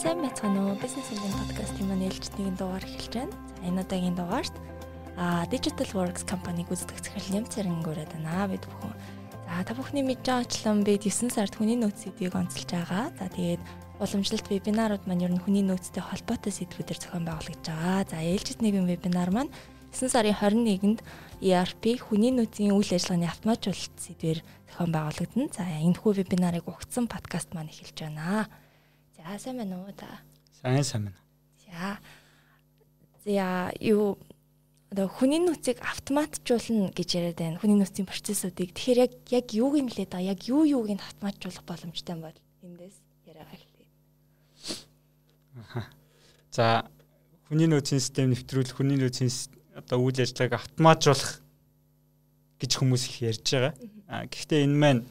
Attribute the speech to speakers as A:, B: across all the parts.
A: сайн байцгаана уу? Business Engine podcast-ийн маань ээлжид нэгэн дугаар эхэлж байна. За энэ удаагийн дугаарт а Digital Works компаниг гүйцэтгэх захирал Нямцэрэн гүрээд байна бид бүхэн. За та бүхний мэдж байгаачлан бид 9 сард хүний нөөц сэдвийг онцолж байгаа. За тэгээд уламжлалт вебинарууд маань ер нь хүний нөөцтэй холбоотой сэдвүүдээр зохион байгуулагдж байгаа. За ээлжид нэгэн вебинар маань 9 сарын 21-нд ERP хүний нөөцийн үйл ажиллагааны автоматжуулалт сэдвээр зохион байгуулагдана. За энэ хүү вебинарыг угтсан подкаст маань эхэлж байна. За сайн байна уу та?
B: Сайн сайн байна.
A: За. За юу одоо хүний нөөцийг автоматжуулна гэж яриад байна. Хүний нөөцийн процессуудыг. Тэгэхээр яг яг юуг нь хэлээд байгаа? Яг юу юуг нь автоматжуулах боломжтой юм бол эндээс яриагаа эхлэе.
B: За хүний нөөцийн систем нэвтрүүлэх, хүний нөөцийн одоо үйл ажиллагааг автоматжуулах гэж хүмүүс их ярьж байгаа. А гэхдээ энэ маань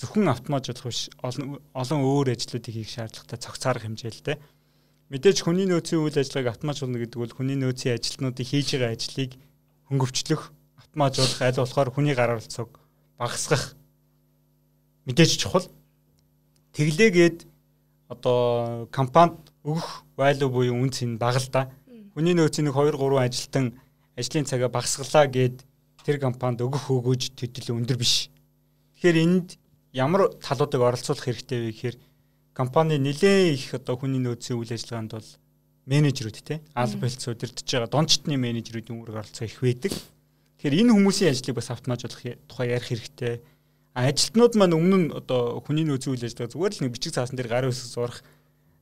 B: зөвхөн автоматжуулах биш олон олон өөр ажлуудыг хийх шаардлагатай цогцаарах хэмжээлтэй. Мэдээж хүний нөөцийн үйл ажиллагааг автоматжуулна гэдэг бол хүний нөөцийн ажилтнуудыг хийж байгаа ажлыг хөнгөвчлөх, автоматжуулах аль болохоор хүний гар оролцоог багасгах мэдээж чухал. Тэглээгээд одоо компанид өгөх value буюу үнц нь бага л да. Хүний нөөцийн нэг 2 3 ажилтан ажлын цагаа багасгалаа гэд тэр компанид өгөх өгөөж төдөл өндөр биш. Тэгэхээр энд ямар талуудыг оролцуулах хэрэгтэй вэ гэхээр компани нэлээд их одоо хүний нөөцийн үйл ажиллагаанд бол менежерүүд те алба хэлц удирдах байгаа дончтны менежерүүдийн үүрэг оролцоо их байдаг. Тэгэхээр энэ хүмүүсийн ажлыг бас автоматжуулах тухай ярих хэрэгтэй. Ажилтнууд маань өмнө нь одоо хүний нөөцийн үйл ажиллагаа зүгээр л нэг бичиг цаасан дээр гар үсэг зурах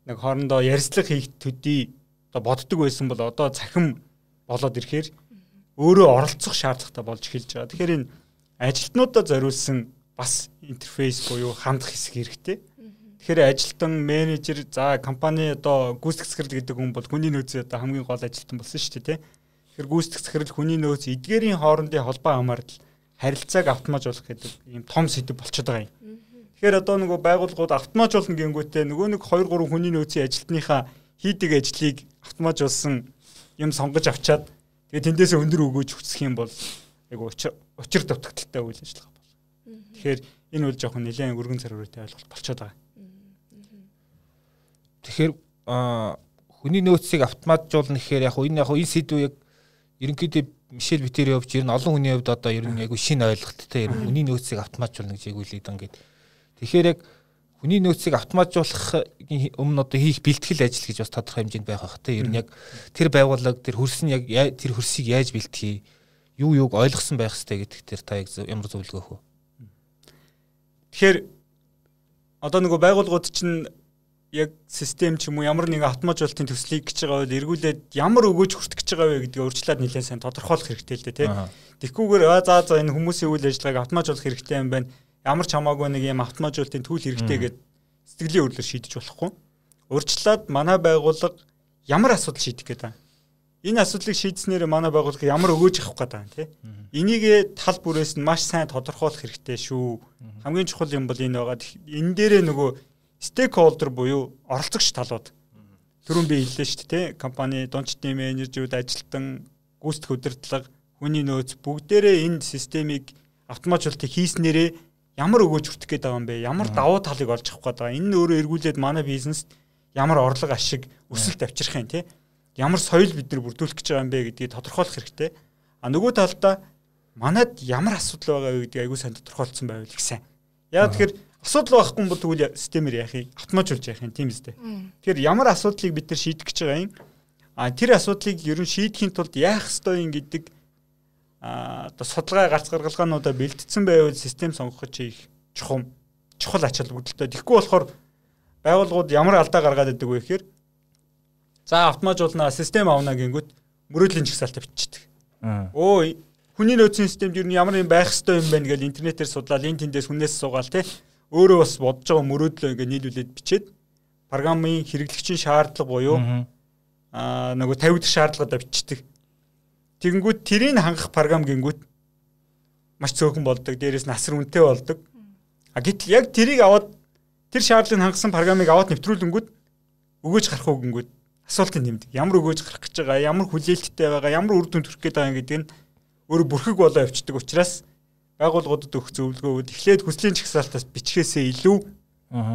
B: нэг хоорондоо ярилцлага хийх төдий одоо боддог байсан бол одоо цахим болоод ирэхээр өөрөө оролцох шаардлагатай болж эхэлж байгаа. Тэгэхээр энэ ажилтнуудад зориулсан бас интерфейс буюу хандах хэсэг хэрэгтэй. Тэгэхээр ажилтан, менежер, за компани одоо гүйцэтгэх захирал гэдэг хүн бол хүний нөөцийн одоо хамгийн гол ажилтан болсон шүү дээ, тэ. Тэгэхээр гүйцэтгэх захирал хүний нөөц эдгээрийн хоорондын холбоо хамаардал харилцааг автоматжуулах гэдэг ийм том сэдв болчиход байгаа юм. Тэгэхээр одоо нөгөө байгууллагууд автоматжуулна гэнгүүтээ нөгөө нэг 2 3 хүний нөөцийн ажилтныхаа хийдэг ажлыг автоматжуулсан юм сонгож авчаад тэгээ тэндээсээ өндөр өгөөж хүсэх юм бол айгу учир дутагдaltaй үйл ажиллагаа Тэгэхээр энэ үл жоохон нэлээд өргөн зарвартай ойлголт болчиход байгаа.
C: Тэгэхээр хүний нөөцийг автоматжуулна гэхээр яг энэ яг энэ сэдв яг ерөнхийдөө Мишель Битер явж ер нь олон хүний хувьд одоо ер нь яг шинэ ойлголттой ер нь хүний нөөцийг автоматжуулна гэж ягуулээд ингээд. Тэгэхээр яг хүний нөөцийг автоматжуулахын өмнө одоо хийх бэлтгэл ажил гэж бас тодорхой хэмжээнд байх бах те ер нь яг тэр байгууллага тэр хөрс нь яг тэр хөрсийг яаж бэлтгэе юу юуг ойлгосон байх хэрэгтэй гэдэг тэр та яг ямар зөвлөгөө өгөх вэ?
B: Тэгэхээр одоо нөгөө байгууллагууд чинь яг систем ч юм уу ямар нэгэн автоматжуулалтын төслийг гэж байгаа бол эргүүлээд ямар өгөөж хүртэх гэж байгаа вэ гэдгийг урьдчилаад нэлээд сайн тодорхойлох хэрэгтэй л дээ тий. Тэгхгүйгээр аа за за энэ хүмүүсийн үйл ажиллагааг автоматжуулах хэрэгтэй юм байна. Ямар ч хамаагүй нэг юм автоматжуулалтын түүх хэрэгтэй гэд сэтгэлийн хөдлөөр шийдэж болохгүй. Урьдчилаад манай байгууллага ямар асуудал шийдэх гээд байна энэ асуудлыг шийдснээр манай байгууллага ямар өгөөж авах гэдэг юм те. Энийг тал бүрээс нь маш сайн тодорхойлох хэрэгтэй шүү. Хамгийн чухал юм бол энэ байгаа. Энэ дээрээ нөгөө стейкхолдер буюу оролцогч талууд түрүүн би хэллээ шүү дээ те. Компани дончтны менежерүүд, ажилтан, гүйцэтгэх удирдлага, хүний нөөц бүгдээрээ энэ системийг автоматжуулалтыг хийснээрээ ямар өгөөж хүртэх гээд байгаа юм бэ? Ямар давуу талыг олж авах гээд байгаа. Энэ нь өөрөө эргүүлээд манай бизнест ямар орлого ашиг өсөлт авчрах юм те ямар соёл бид нар бүрдүүлэх гэж байгаа юм бэ гэдгийг тодорхойлох хэрэгтэй. А нөгөө талдаа манад ямар асуудал байгаа вэ гэдгийг аягүй сайн тодорхойлцсон байвал их сайн. Яг тэгэхээр асуудал байхгүй бол тэгвэл системээр яах юм? Автоматжуулж яах юм тийм үстэй. Тэгэхээр ямар асуудлыг бид нар шийдэх гэж байгаа юм? А тэр асуудлыг ер нь шийдэхийн тулд яах ёстой юм гэдэг а одоо судалгаа гарц гаргалгаануудаа бэлтгэсэн байвал систем сонгох чи их чухам чухал ач холбогдолтой. Тэгэхгүй болохоор байгууллагууд ямар алдаа гаргаад идэг вэ гэхээр За автоматжуулнаа систем авна гингүүт мөрөөдлийн жагсаалтаа бичдэг. Өө хүний нөөцийн системд юу ямар юм байх ёстой юм бэ гэж интернетээр судлаад энэ тэндээс хүнээс суугаал те өөрөө бас бодож байгаа мөрөөдлөө ингээ нийлүүлээд бичээд программын хэрэглэгчийн шаардлага буюу аа нөгөө 50 дахь шаардлагуудаа бичдэг. Тэгэнгүүт тэрийг хангах програм гингүүт маш цөөхөн болдог. Дээрээс насар үнэтэй болдог. А гэтэл яг тэрийг аваад тэр шаардлагыг хангасан программыг аваад нэвтрүүлэнгүүт өгөөж гарах үгэнгүүт асуултын нэмдэг. Ямар өгөөж гарах гэж байгаа, ямар хүлээлттэй байгаа, ямар үр дүн төрөх гээд байгаа гэдэг нь өөрө бүрхэг болоо явцдаг учраас байгууллагуудад өгөх зөвлөгөөгүүд эхлээд хүслийн чагсаалтаас бичгээсээ илүү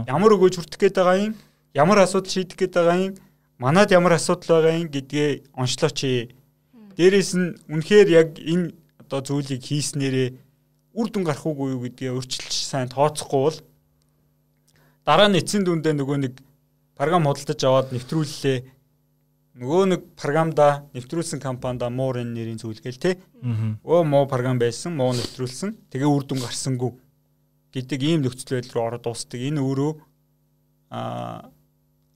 B: ямар өгөөж хүртэх гээд байгаа юм, ямар асуудал шийдэх гээд байгаа юм манад ямар асуудал байгаа юм гэдгээ онцлооч. Дээрээс нь үнэхээр яг энэ одоо зүйлийг хийснээрээ үр дүн гарах уугүй юу гэдгээ өөрчилж сайн тооцохгүй бол дараа нь эцсийн дүндээ нөгөө нэг програм худалдаж аваад нэвтрүүллээ. Нөгөө нэг програмда нэвтрүүлсэн компанida муу энэ нэрийн зүйлгээл те. Өө муу програм байсан, муу нэвтрүүлсэн. Тэгээ үр дүн гарсангүй гэдэг ийм нөхцөл байдал руу ороод дуусдаг. Энэ өөрөө аа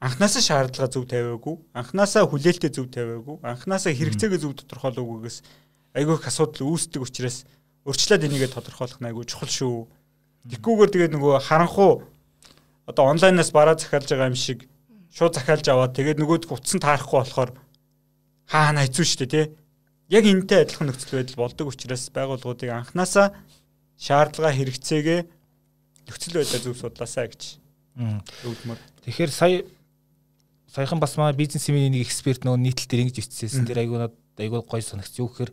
B: анханасаа шаардлага зөв тавиагүй, анханасаа хүлээлтээ зөв тавиагүй, анханасаа хэрэгцээгээ зөв тодорхойлоогүйгээс айгүй их асуудал үүсдэг учраас урьдчилаад энийгээ тодорхойлох нь айгүй чухал шүү. Тэгхгүйгээр тэгээд нөгөө харанхуу одоо онлайнаас бараа захиалж байгаа юм шиг шууд захиалж аваад тэгээд нөгөөд утсан таарахгүй болохоор хаана хэцүү шүү дээ тий. Яг энэтэй адилхан нөхцөл байдал болдог учраас байгууллагуудыг анханасаа шаардлага хэрэгцээгээ нөхцөл байдлаа зөв судлаасаа гэж.
C: Тэгэхээр сая саяхан бас маа бизнес семинарийн нэг эксперт нөгөө нийтлэл дээр ингэж бичсэн. Тэр айгүй айгүй гоё санагц. Юу гэхээр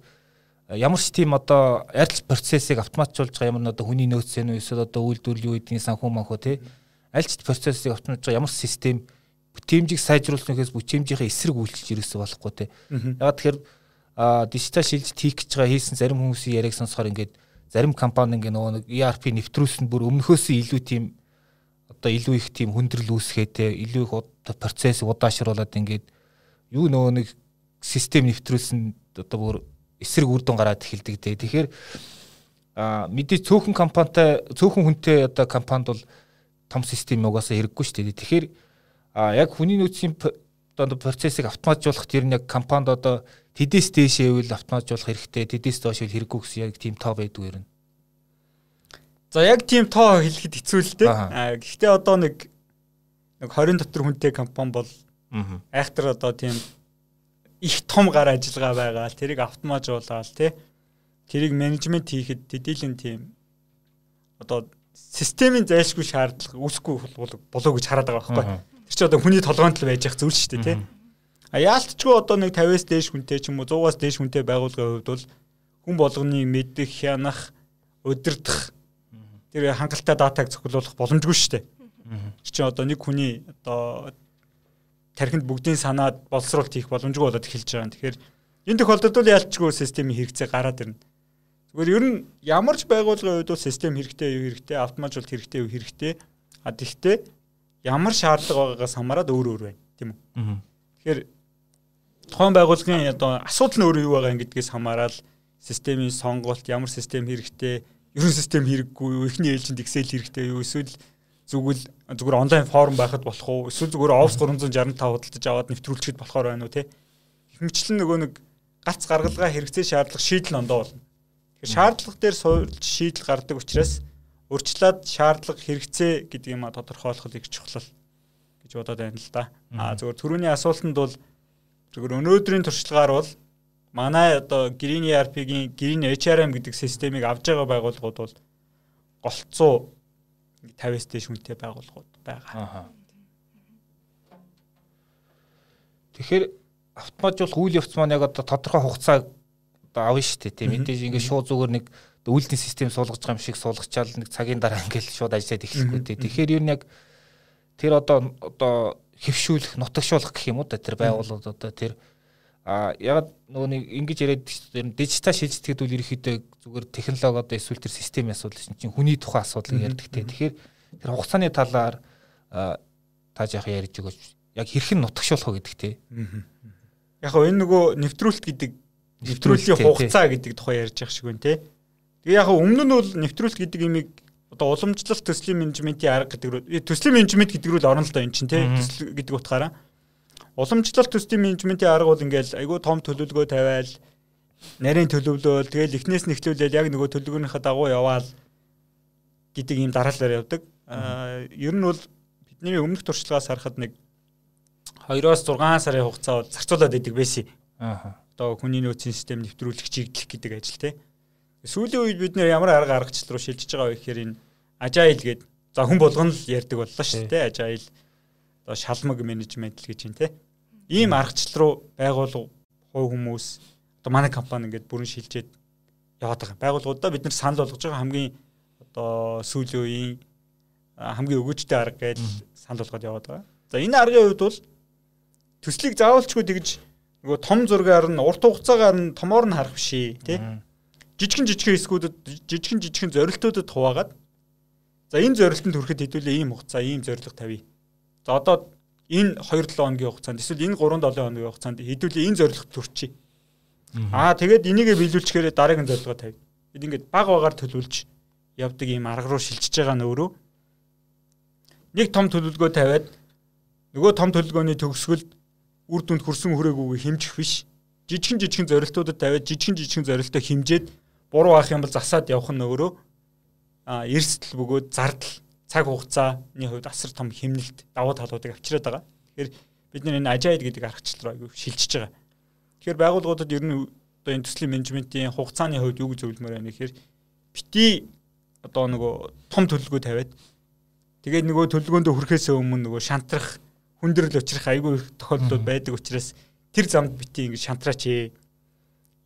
C: ямар ч тийм одоо арил процессыг автоматжуулж байгаа ямар одоо хүний нөөц юм уу эсвэл одоо үйлдвэрлэл юу гэдгийг санхүү манхүү аль ч процессыг автоматжуулж ямар систем бүтээмжийг сайжруулснаас бүтээмжийнхээ эсрэг үйлчилж ерөөсөө болохгүй те ягаад тэгэхээр дижитал шилжилт хийх гэж байгаа хийсэн зарим хүмүүсийн яриаг сонсохоор ингээд зарим компани ингээ нөгөө нэг ERP нэвтрүүлсэн бүр өмнөхөөс илүү тийм одоо илүү их тийм хүндрэл үүсгэхтэй илүү их процесс удаашруулад ингээд юу нөгөө нэг систем нэвтрүүлсэн одоо бүр эсрэг үр дүн гараад эхэлдэг дээ. Тэгэхээр а мэдээ цөөхөн компанитай цөөхөн хүнтэй одоо компанид бол том систем угаасаа хэрэггүй шүү дээ. Тэгэхээр а яг хүний нөөцийн одоо процессыг автоматжуулах тэр нь яг компанид одоо тэдээс дээшээ үйл автоматжуулах хэрэгтэй, тэдээс доош үйл хэрэггүй гэсэн яг тийм тоо байдгүй юм.
B: За яг тийм тоо хэлэхэд хэцүү л дээ. Гэхдээ одоо нэг нэг 20 дотор хүнтэй компани бол айхтар одоо тийм их том гар ажиллагаа байгаа. Тэрийг автоматжуулаад тий. Тэрийг менежмент хийхэд тэдийлэн тийм одоо системийн зайлшгүй шаардлага үүсэхгүй болоо гэж хараад байгаа байхгүй. Тэр чинь одоо хүний толгойд л байж явах зүйл шүү дээ тий. А яалтчгүй одоо нэг 50-аас дээш хүнтэй ч юм уу 100-аас дээш хүнтэй байгууллагын хувьд бол хүн болгоны мэдэх, хянах, удирдах тэр хангалттай датаг цохиулах боломжгүй шүү дээ. Тэр чинь одоо нэг хүний одоо тархинд бүгдийн санаад боловсруулалт хийх боломжгүй болоод эхэлж байгаа. Тэгэхээр энэ тохиолдолд бол яалтчгүй системийн хэрэгцээ гараад ирнэ. Зүгээр ер нь ямар ч байгууллагын хувьд бол систем хэрэгтэй юу хэрэгтэй, автоматжуулалт хэрэгтэй юу хэрэгтэй. А тэгвэл ямар шаардлага байгаагаас хамаарат өөр өөр байна, тийм үү? Тэгэхээр тухайн байгууллагын одоо асуудал нь өөр юу байгаа гэдгээс хамаарал системийн сонголт, ямар систем хэрэгтэй, ерөн систем хэрэггүй юу, эхний ээлжинд Excel хэрэгтэй юу, эсвэл зүгэл зүгээр онлайн форум байхад болох уу эсвэл зүгээр Office 365 худалдаж аваад нэвтрүүлчихэд болохоор байна уу те? Хэмчлэн нөгөө нэг гац гаргалгаа хэрэгцээ шаардлага шийдэл ондоо болно. Тэгэхээр шаардлага дээр суурьж шийдэл гардаг учраас урьдчилаад шаардлага хэрэгцээ гэдэг юм а тодорхойлоход их чухал гэж бодоод байна л да. А зүгээр түрүүний асуултанд бол зүгээр өнөөдрийн туршлагаар бол манай одоо Green ERP-гийн Green HRM гэдэг системийг авж байгаа байгууллагууд бол голцоо 50-с дээш хүнтэй байгууллагууд байгаа.
C: Тэгэхээр автоматжуулах үйл явц маань яг одоо тодорхой хугацаа одоо авна шүү дээ мэдээж ингээд шууд зүгээр нэг үйлдэл систем суулгаж байгаа юм шиг суулгачаал нэг цагийн дараа ингээд шууд ажиллаад эхлэхгүй дээ. Тэгэхээр ер нь яг тэр одоо одоо хэвшүүлэх, нутагшуулах гэх юм уу да тэр байгууллагууд одоо тэр а яг нөгөө нэг ингэж яриад дижитал шилжилтэд бол ерөөхдөө зүгээр технологи одоо эсвэл тэр системийн асуудал чинь хүний тухайн асуудлыг ярьдаг те. Тэгэхээр тэр хугацааны талаар та яах ярьж өгөөч. Яг хэрхэн нутагшуулах вэ гэдэг те.
B: Яг энэ нөгөө нэвтрүүлэлт гэдэг нэвтрүүллийн хугацаа гэдэг тухай ярьж байгаа шиг байна те. Тэгээ яг өмнө нь бол нэвтрүүлэлт гэдэг имийг одоо уламжлалт төслийн менежментийн арга гэдэг рүү төслийн менежмент гэдэг рүү л орно л да эн чинь те. Төсөл гэдэг утгаараа уламжлалт төслийн менежментийн арга бол ингээл айгүй том төлөвлөгөө тавиал нарийн төлөвлөөл тэгэл эхнээс нь эхлүүлэл яг нөгөө төлөвлөгөөнийхөө дагуу яваал гэдэг ийм дараалалаар явдаг. Аа ер нь бол бидний өмнөх туршлагаас харахад нэг 2-оос 6 сарын хугацаа зарцуулаад идэг байсан. Аа. Одоо хүний нөөцийн систем нэвтрүүлэх чиглэх гэдэг ажил те. Сүүлийн үед бид нэр ямар арга аргачлал руу шилжиж байгаа вэ гэхээр энэ ажайл гээд за хүн болгоно л ярьдаг боллоо шүү дээ. Ажайл одоо шалмаг менежмент л гэж юм те. Ийм аргачлал руу байгуулга хувь хүмүүс одоо манай компани ингээд бүрэн шилжээд яваад байгаа. Байгууллагуудаа бид нар санал болгож байгаа хамгийн одоо сүүлийн үеийн хамгийн өгөөжтэй арга гэж санал болгоод яваад байгаа. За энэ аргын хувьд бол төслийг заавалчгүй тэгж нөгөө том зургаар нь урт хугацаагаар нь томоор нь харах бишээ тий. Жижигэн жижигхэн хэсгүүдэд жижигэн жижигхэн зорилтуудад хуваагаад за энэ зорилтонд хүрэхэд хэдүүлээ ийм хугацаа, ийм зорилго тавья. За одоо энэ 2 7 хоногийн хугацаанд эсвэл энэ 3 7 хоногийн хугацаанд хэдүүлээ энэ зорилгот төрчий. Аа тэгээд энийгээ биелүүлчихээрээ дараагийн зорилгоо тавь. Тэгэд ингээд баг багаар төлөвлөж явдаг ийм арга руу шилжиж байгаа нь өөрөө нэг том төлөвлөгөө тавиад нөгөө том төлөвлөгөөний төгсгөлд үр дүнд хүрсэн хүрээгүйг хэмжих биш. Жижигэн жижигэн зорилтуудад тавиад жижигэн жижигэн зорилтоо хэмжээд буруу авах юм бол засаад явах нь өөрөө эрсдэл бөгөөд зардал цаг хугацааны хувьд асар том хэмнэлт давуу талуудыг авчираад байгаа. Тэгэхээр бид энэ ажид гэдэг аргачлал руу айгүй шилжиж байгаа. Тэгэхээр байгууллагуудад ер нь одоо энэ төслийн менежментийн хугацааны хувьд юу гэж зөвлөмөр байна гэхээр бити одоо нөгөө том төлөвлөгөө тавиад тэгээд нөгөө төлөвлөгөөндөө хүрэхээс өмнө нөгөө шантрах хүндрэл учрах айгүй тохиолдлууд байдаг учраас тэр замд бити ингэ шантраач ээ.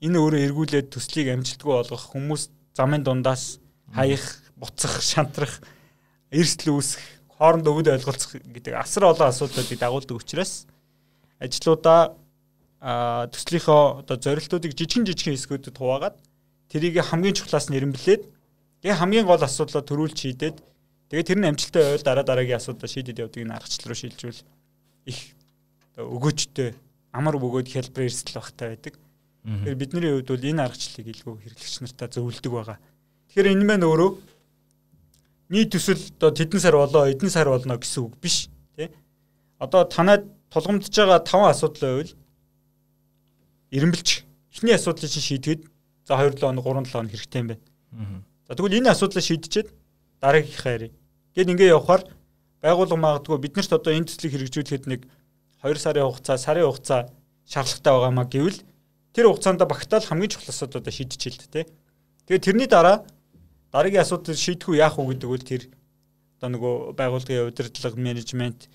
B: Энэ өөрөө эргүүлээд төслийг амжилтгүй болгох хүмүүс замын дундаас хаях, буцах, шантрах, эрсдэл үүсэх, хоорондоо өвд ойлголцох гэдэг асар олон асуудлуудыг дагуулдаг учраас ажлуудаа төслийнхөө одоо зорилтуудыг жижигэн жижигхэн хэсгүүдэд хуваагаад тэрийг хамгийн чухлаас нь ирэмблээд тэгээ хамгийн гол асуудлаа төрүүлж шийдээд тэгээ тэр нь амжилттай байвал дараа дараагийн асуудлаа шийдэд явдаг энэ аргачлал руу шилжүүл их өгөөжтэй амар бөгөөд хялбар эрсдэл багтай байдаг. Тэгэхээр бидний хувьд бол энэ аргачлалыг илгүү хэрэглэгч нартаа зөвлөдөг байгаа. Тэгэхээр энэ маань өөрөө нийт төсөл одоо тэдэн сар болоо эдэн сар болно гэсэн үг биш тий. Одоо танад тулгамдж байгаа таван асуудлын хувьд эренбэлч эхний асуудлыг чинь шийдэхэд за 2 7 хоног 3 7 хоног хэрэгтэй юм байна. За тэгвэл энэ асуудлыг шийдчихэд дараагийнхаа ярив. Гэт ингээ явхаар байгуулга магадгүй биднэрт одоо энэ төслийг хэрэгжүүлэхэд нэг 2 сарын хугацаа, сарын хугацаа шаардлагатай байгаамаа гэвэл тэр хугацаанд багтаал хамгийн чухал асуудлуудаа шийдчихэл тэ. Тэгээд тэрний дараа дараагийн асуудал шийдэх үү яах вэ гэдэг үл тэр одоо нөгөө байгууллагын удирдлага, менежмент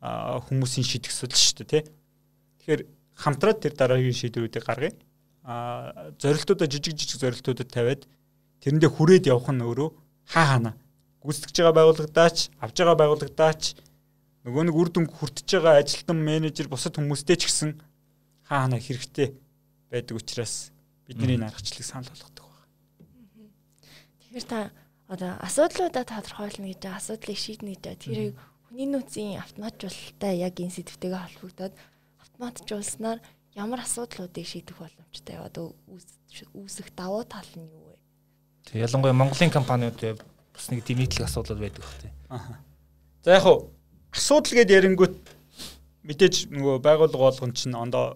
B: хүмүүсийн шийдэх асуудал шүү дээ тэ. Тэгэхээр хамтраад тэр дараагийн шийдвэрүүдийг гаргая. А зорилтуудаа жижиг жижиг зорилтуудад тавиад тэрэндээ хүрээд явах нь өөрөө хаа хана гүйцэтгэж байгаа байгууллагадаач авж байгаа байгууллагадаач нөгөө нэг үр дүн хүртэж байгаа ажилтан менежер бусад хүмүүстэй ч гэсэн хаана хэрэгтэй байдаг учраас бидний аргачлалыг санал болгодог байна.
A: Тэгэхээр та одоо асуудлуудаа тодорхойлно гэж асуудлыг шийднэ гэж тэрийг хүний нөөцийн автоматжуулалттай яг энэ сэдвтэйгээ холбогдоод автоматжуулснаар ямар асуудлуудыг шийдэх боломжтой одоо үүсэх давуу тал нь юу вэ?
C: Тэг ялангуяа Монголын компаниуд бас нэг тийм нийтлэг асуудал байдаг тий.
B: Аа. За яг хуу асуудал гэдээ ярингүүт мэдээж нөгөө байгууллага болгон чинь ондоо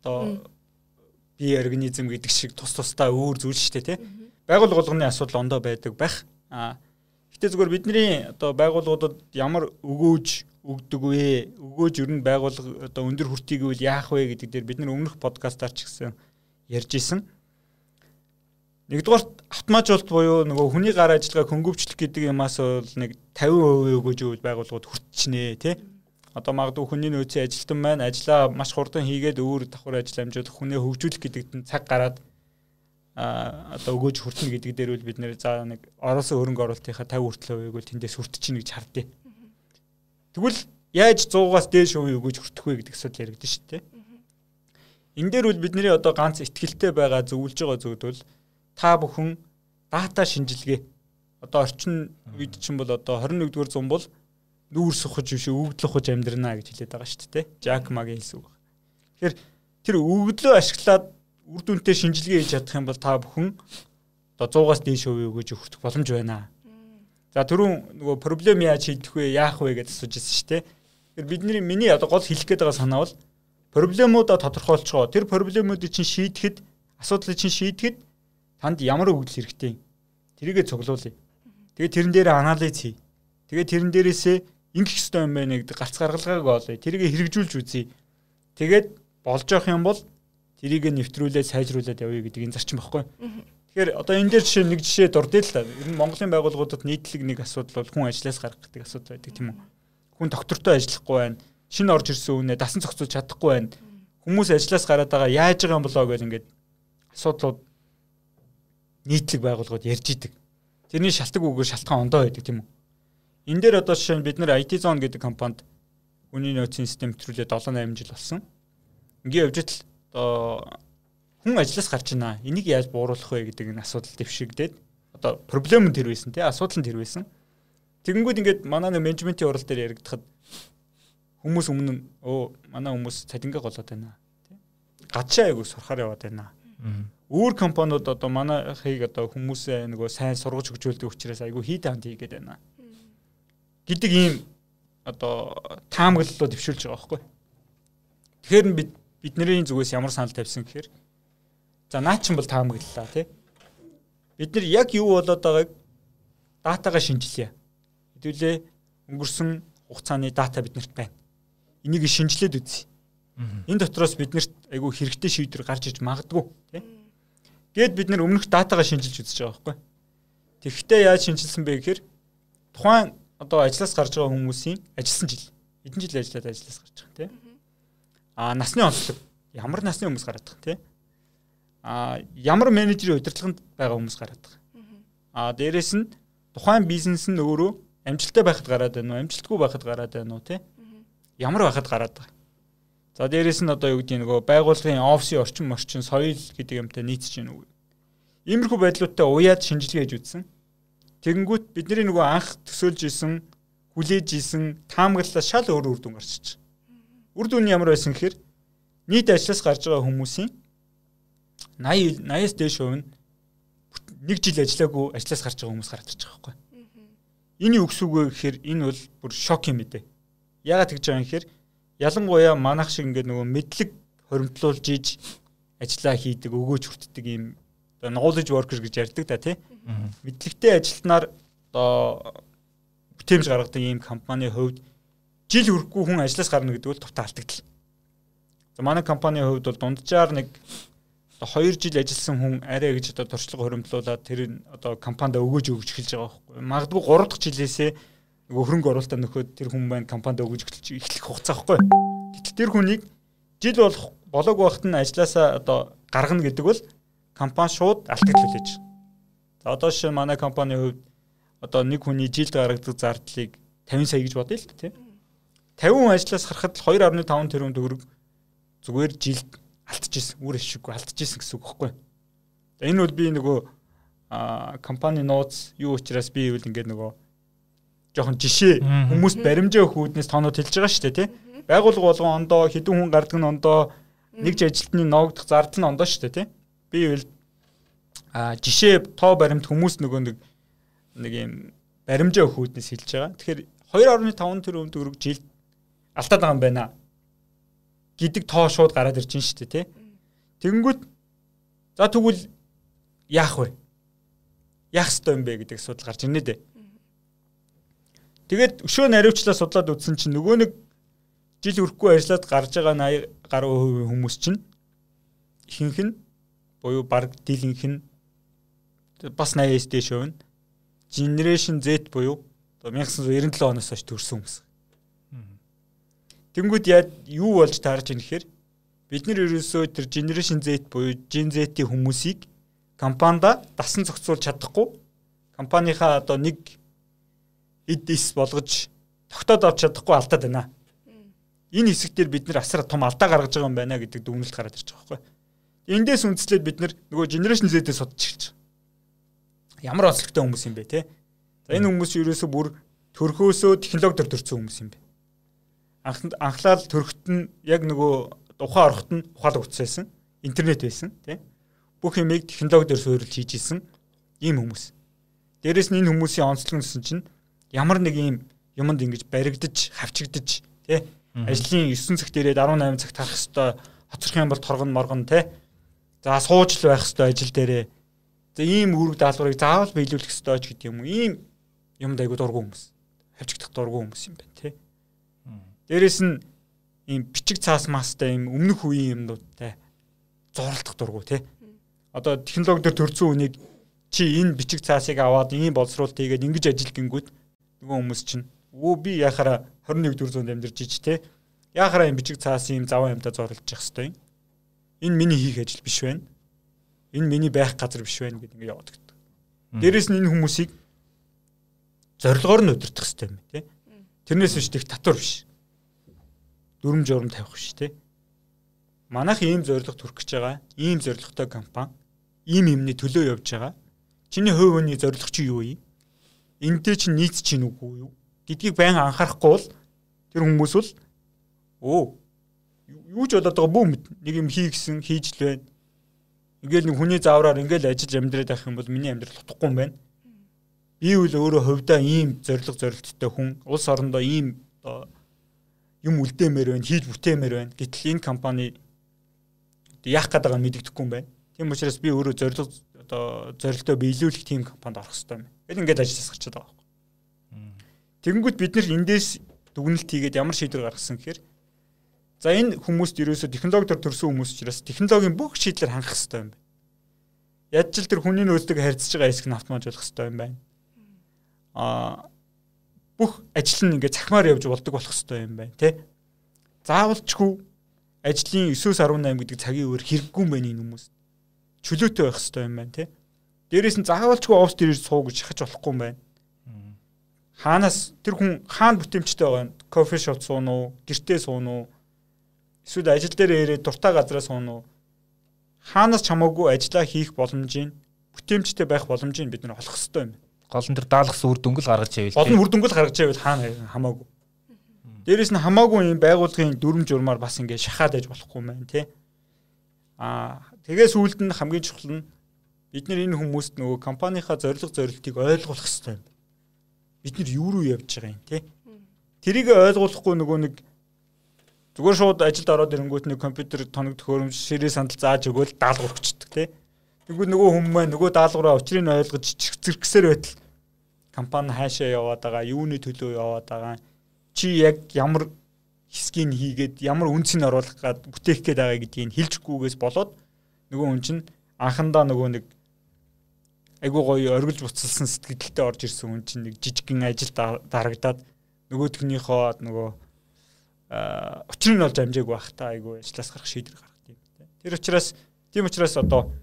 B: одоо бие организм гэдэг шиг тус тусдаа өөр зүйл шүү дээ тий. Байгууллага болгоны асуудал ондоо байдаг байх. Аа. Гэтэ зүгээр бидний одоо байгууллагуудад ямар өгөөж өгдөг вэ? Өгөөж ер нь байгууллага одоо өндөр хүртийг үл яах вэ гэдэг дээр бид нар өмнөх подкастаар ч гэсэн ярьж исэн. Нэгдүгээр автоматжуулалт буюу нөгөө хүний гар ажиллагаа хөнгөвчлөх гэдэг юмас бол нэг 50% өгөөж өгвөл байгууллагууд хүртчихнэ тий. Одоо магадгүй хүний нөөцийн ажилтан маань ажлаа маш хурдан хийгээд өөр давхар ажил амжуулах хүнээ хөгжүүлэх гэдэгт цаг гараад а одоо өгөөж хүртэнэ гэдэг дээр үл бид нэр за нэг оросын хөрөнгө оруулалтынхаа 50 хүртэл хувийг бол тэндээс хүртчихнэ гэж хардъя. Тэгвэл яаж 100-аас дээш хувийн өгөөж хүртэх вэ гэдэг асуудал яригдэн шүү дээ. Энэ дээр үл бидний одоо ганц ихтгэлтэй байгаа зөвлөж байгаа зүйл бол та бүхэн дата шинжилгээ одоо орчин үед чинь бол одоо 21-р зам бол нүүр сухаж биш өгдөл ухаж амьдрнаа гэж хэлээд байгаа шүү дээ. Жак магийн хэлсэн үг. Тэгэхээр тэр өгдлөө ашиглаад үр дүнтэй шинжилгээ хийж чадах юм бол та бүхэн одоо 100-аас дээш хувийн өгөөж өгөх боломж байна. За түрүүн нөгөө проблем яаж шийдэх вэ, яах вэ гэж асууж ирсэн шүү дээ. Тэгэхээр бидний миний одоо гол хэлэх гээд байгаа санаа бол проблемуудаа тодорхойлцгоо. Тэр проблемуудыг чинь шийдэхэд асуудлыг чинь шийдэхэд танд ямар өгдөл хэрэгтэй тэрийгэ цуглуулъя. Тэгээд тэрэн дээр анализ хий. Тэгээд тэрэн дээрээсээ ингэх ёстой юм байна гэдэг гац гаргалгааг олъё. Тэрийг хэрэгжүүлж үзье. Тэгээд болж явах юм бол тэрийг нэвтрүүлээд сайжруулад явъя гэдэг энэ зарчим баггүй. Тэгэхээр одоо энэ дээр жишээ нэг жишээ дурдъя л да. Ер нь Монголын байгууллагуудад нийтлэг нэг асуудал бол хүн ажлаас гарах гэдэг асуудал байдаг тийм үү? Хүн доктортой ажиллахгүй байна. Шинэ орж ирсэн үнэ дасан зохицуулж чадахгүй байна. Хүмүүс ажлаас гараад байгаа яаж байгаа юм болоо гэж ингээд асуудлууд нийтлэг байгууллагууд ярьж идэг. Тэрний шалтгаан үгээр шалтгаан ондоо байдаг тийм үү? Энэ дээр одоо жишээ нь бид нэр IT Zone гэдэг компанид хүний нөөцийн систем нэвтрүүлээ 7 8 жил болсон. Ингээ явж л одоо хүн ажлаас гарч ийна. Энийг яаж бууруулах вэ гэдэг энэ асуудал дэвшигдээд одоо проблем нь тэр байсан тий асуудал нь тэр байсан. Тэгэнгүүт ингээд манай нэг менежментийн урал дээр яригдахад хүмүүс өмнө нь өө манай хүмүүс цалингаа голоод байна тий. Гадшаа айгу сурахаар яваад байна. Өөр компаниуд одоо манайхыг одоо хүмүүсээ нөгөө сайн сургаж хөгжүүлдэг учраас айгу хийдэ хамт хийгээд байна. Гэдэг ийм одоо таамаглалоо дэвшүүлж байгаа байхгүй. Тэгэхээр бид бидний зүгээс ямар санал тавьсан гэхээр За наа чин бол таамаглалаа тий. Бид нар яг юу болоод байгааг датагаа шинжилье. Хэдүүлээ өнгөрсөн хугацааны дата биднэрт байна. Энийг шинжилээд үзье. Энэ дотроос биднэрт айгүй хэрэгтэй шийдвэр гарч иж магадгүй тий. Гээд бид нар өмнөх датагаа шинжилж үзэж байгаа байхгүй. Тэгэхдээ яаж шинжилсэн бэ гэхээр тухайн одоо ажлаас гарч байгаа хүмүүсийн ажилласан жил эдэн жил ажиллаад ажлаас гарч байгаа тий. А насны онцлог ямар насны хүмүүс гараад байгаа тий а ямар менежерийн удирдлаганд байгаа хүмүүс гараад байгаа. А дээрэс нь тухайн бизнес нь өөрөө амжилттай байхад гараад байна уу, амжилтгүй байхад гараад байна уу, тий? Ямар байхад гараад байгаа. За дээрэс нь одоо юу гэдэг нөгөө байгууллагын офисын орчин орчин соёл гэдэг юмтай нийцж гин үү. Иймэрхүү байдлуудтай уяад шинжилгээ хийж үзсэн. Тэгэнгүүт бидний нөгөө анх төсөөлж исэн, хүлээж исэн таамаглалаас шал өөр үр дүн гарч байгаа. Үр дүн нь ямар байсан гэхээр нийт ажлаас гарч байгаа хүмүүсийн 80 80-аас дээш хувь нь нэг жил ажиллаагүй ажлаас гарч байгаа хүмүүс гараад ирж байгаа байхгүй. Үг вэ гэхээр энэ бол бүр шок юм ээ. Яагаад тэгж байгаа юм гэхээр ялангуяа манах шиг ингээд нөгөө мэдлэг хоримтлуулж иж ажиллаа хийдэг өгөөж хүртдэг ийм knowledge worker гэж ярьдаг да тий. Мэдлэгтэй ажилтнаар одоо бүтээмж гаргадаг ийм компани хувьд жил хүрэхгүй хүн ажлаас гарна гэдэг бол товтой алдагдал. За манай компанийн хувьд бол дунджаар нэг 2 жил ажилласан хүн арай гэж одоо туршлага хуримтлуулаад тэр одоо компанид өгөөж өгч эхэлж байгаа байхгүй. Магадгүй 3 дахь жилээсээ нөгөө хөрөнгө оруулалтаа нөхөд тэр хүн маань компанид өгөөж эхлэх хугацаа байхгүй. Гэтэл тэр хүнийг жил болох болоог байхад нь ажилласаа одоо гаргана гэдэг бол компани шууд алтгаж хүлээж. За одоо шин манай компанийн хувьд одоо нэг хүний жилд гаргадаг зардлыг 50 сая гэж бодъё л дээ, тийм. 50 хүн ажлаас харахад 2.5 тэрбум төгрөг зүгээр жилд алдчихсэн үр ашиггүй алдчихсэн гэсэн үг байхгүй. Энэ бол би нөгөө компани нууц юу учраас би ивэл ингээд нөгөө жоохон жишээ хүмүүст баримжаа өгөх үүднээс тоонууд хэлж байгаа шүү дээ тий. Байгуулга болгон ондоо хідэн хүн гардаг нь ондоо нэг ч ажилтны ноогдох зардал нь ондоо шүү дээ тий. Би ивэл а жишээ тоо баримт хүмүүс нөгөө нэг нэг юм баримжаа өгөх үүднээс хэлж байгаа. Тэгэхээр 2.5 тэрбум төгрөг жилд алдаад байгаа юм байна гэдэг тоо шууд гараад ирж байна шүү дээ тий. Тэгэнгүүт за тэгвэл яах вэ? Яах ёстой юм бэ гэдэг асуудал гарч ирнэ дээ. Тэгээд өшөө наривчлаа судлаад үзсэн чинь нөгөө нэг жил өрхгүй ажиллаад гарч байгаа 80 гаруй хүмүүс чинь ихэнх нь буюу баг дийлэнх нь бас 80-аас дээш нь Generation Z буюу 1997 оноос хойш төрсэн хүмүүс. Тэнгүүд яа юу болж таарч ийн гэхээр бид нар ерөөсөө тэр generation Z буюу Gen Z-ийн хүмүүсийг компанида дасан зохицуулж чадахгүй компанийхаа одоо нэг эд ис болгож тогтоод авч чадахгүй алдаад байна. Энэ хэсэг дээр бид нар асар том алдаа гаргаж байгаа юм байна гэдэг дүгнэлт гараад ирж байгаа байхгүй. Эндээс үндэслээд бид нөгөө generation Z-ээс судалж эхэлж. Ямар онцлогтой хүмүүс юм бэ те? За энэ хүмүүс ерөөсөө бүр төрхөөсөө технологиор төрсэн хүмүүс юм бэ анхлаад төрөхт нь яг нөгөө ухаан орохт нь ухаалаг утас байсан. Интернет байсан тий. Бүх юмыг технологиор суурилж хийж исэн ийм хүмүүс. Дээрэс нь энэ хүмүүсийн онцлог гэсэн чинь ямар нэг ийм юмд ингэж баригдаж, хавчигдаж тий. Ажлын 9 цагт ирээд 18 цагт харах хэвээр хоцрох юм бол торгон моргон тий. За сууж л байх хэвээр ажил дээрээ. За ийм үүрэг даалгаврыг заавал биелүүлэх хэвээр ч гэдэг юм уу. Ийм юмд айгуу дургу хүмүүс. Хавчигдах дургу хүмүүс юм байна тий. Дээрэс нь ийм бичиг цаас мастай ийм өмнөх үеийн юмнуудтай зурлах дургу тий. Одоо технологи дээр төрсэн үнийг чи энэ бичиг цаасыг аваад ийм боловсруулалт хийгээд ингэж ажил гингүүд нөгөө хүмүүс чинь өө би яхаараа 21-р зуунд амьдарч ич тий. Яхаараа ийм бичиг цаас ийм заван юмтай зурлаж явах хэвээр. Энэ миний хийх ажил биш байна. Энэ миний байх газар биш байна гэдэг ингэ яваад гэдэг. Дээрэс нь энэ хүмүүсийг зорилгоор нь удирдах хэрэгтэй юм тий. Тэрнээс биш тех татвар биш дүрм журм тавих биш те. Манайх ийм зорилго төрөх гэж байгаа. Ийм зорилготой компани ийм юмны төлөө явж байгаа. Чиний хувь хүний зорилго чи юу юм? Энтэй чи нийц чинь үгүй юу? гэдгийг байн анхаарахгүй бол тэр хүмүүс бол оо юу ч болоод байгаа бүү мэд нэг юм хий гэсэн хийж л байна. Ингээл нэг хүний заавраар ингээл ажиллаж амьдраад байх юм бол миний амьдрал утгагүй юм байна. Би үл өөрөө хувьдаа ийм зориг зорилттой хүн улс орондоо ийм юм үлдээмээр байна, хийж бүтээмээр байна. Гэтэл энэ компани яах гээд байгааг мэддэхгүй юм байна. Тийм учраас би өөрөө зориг одоо зорилтоо биелүүлэх тийм компанид орох хэрэгтэй юм. Тэгэл ингээд ажиллаж гарчаад байгаа байхгүй. Тэгэнгүүт бид нэр эндээс дүгнэлт хийгээд ямар шийдвэр гаргасан гэхээр за энэ хүмүүст ерөөсө технологиор төрсэн хүмүүс учраас технологийн бүх шийдлэр хангах хэрэгтэй юм байна. Яаж ч тэр хүний нөөцтэйг харьцаж байгаа хэсэг нь автоматжуулах хэрэгтэй юм байна. Аа бүх ажил нь ингээд цахимаар явж болдог болох хэрэгтэй юм байна тий. Заавалчгүй ажлын 9-18 гэдэг цагийн өөр хэрэггүй юм байна энэ хүмүүс. Чөлөөтэй байх хэрэгтэй юм байна тий. Дээрээс нь заавалчгүй офс дээр суу гэж шахаж болохгүй юм байна. Хаанаас тэр хүн хаана бүтээмжтэй байгаа нь кофе шоп суун уу, гэртээ суун уу? Эсвэл ажил дээр ирээд дуртай газараа суун уу? Хаанаас ч хамаагүй ажиллаа хийх боломжийг бүтээмжтэй байх боломжийг бид нар олох хэрэгтэй юм.
C: Гол нь тэр даалгасан үр дүнгэл гаргаж явъя.
B: Гол нь үр дүнгэл гаргаж явъя хаана хамаагүй. Дээрээс нь хамаагүй юм байгууллагын дүрм журмаар бас ингэ шахаад байж болохгүй юм байна тий. Аа тэгээс сүүлд нь хамгийн чухал нь бид нар энэ хүмүүст нөгөө компанийнхаа зорилго зорилтыг ойлгуулах хэрэгтэй юм. Бид нар юу руу явж байгаа юм тий. Тэрийг ойлгуулахгүй нөгөө нэг зүгээр шууд ажилд ороод ирэнгүүт нэг компьютер тоног төхөөрөмж ширээ сандал зааж өгөөл даалгавар өгчдөг тий. Тэгвэл нөгөө хүмүүс маань нөгөө даалгавраа учрыг ойлгож зэрэгсээр байтал компани хаашаа яваад байгаа, юуны төлөө яваад байгаа чи яг ямар хэсгийг хийгээд ямар үнцийг оруулах гад бүтээх гээд байгаа гэдгийг хэлжихгүйгээс болоод нөгөө хүн чинь анхандаа нөгөө нэг айгуу гоё оргилж буцалсан сэтгэлдээ орж ирсэн хүн чинь нэг жижигхэн ажил дарагдаад нөгөөдгнийхөө нөгөө учрыг нь олж амжаагүй байх та айгуу ажиллаас гарах шийдвэр гаргах юм те. Тэр учраас тийм учраас одоо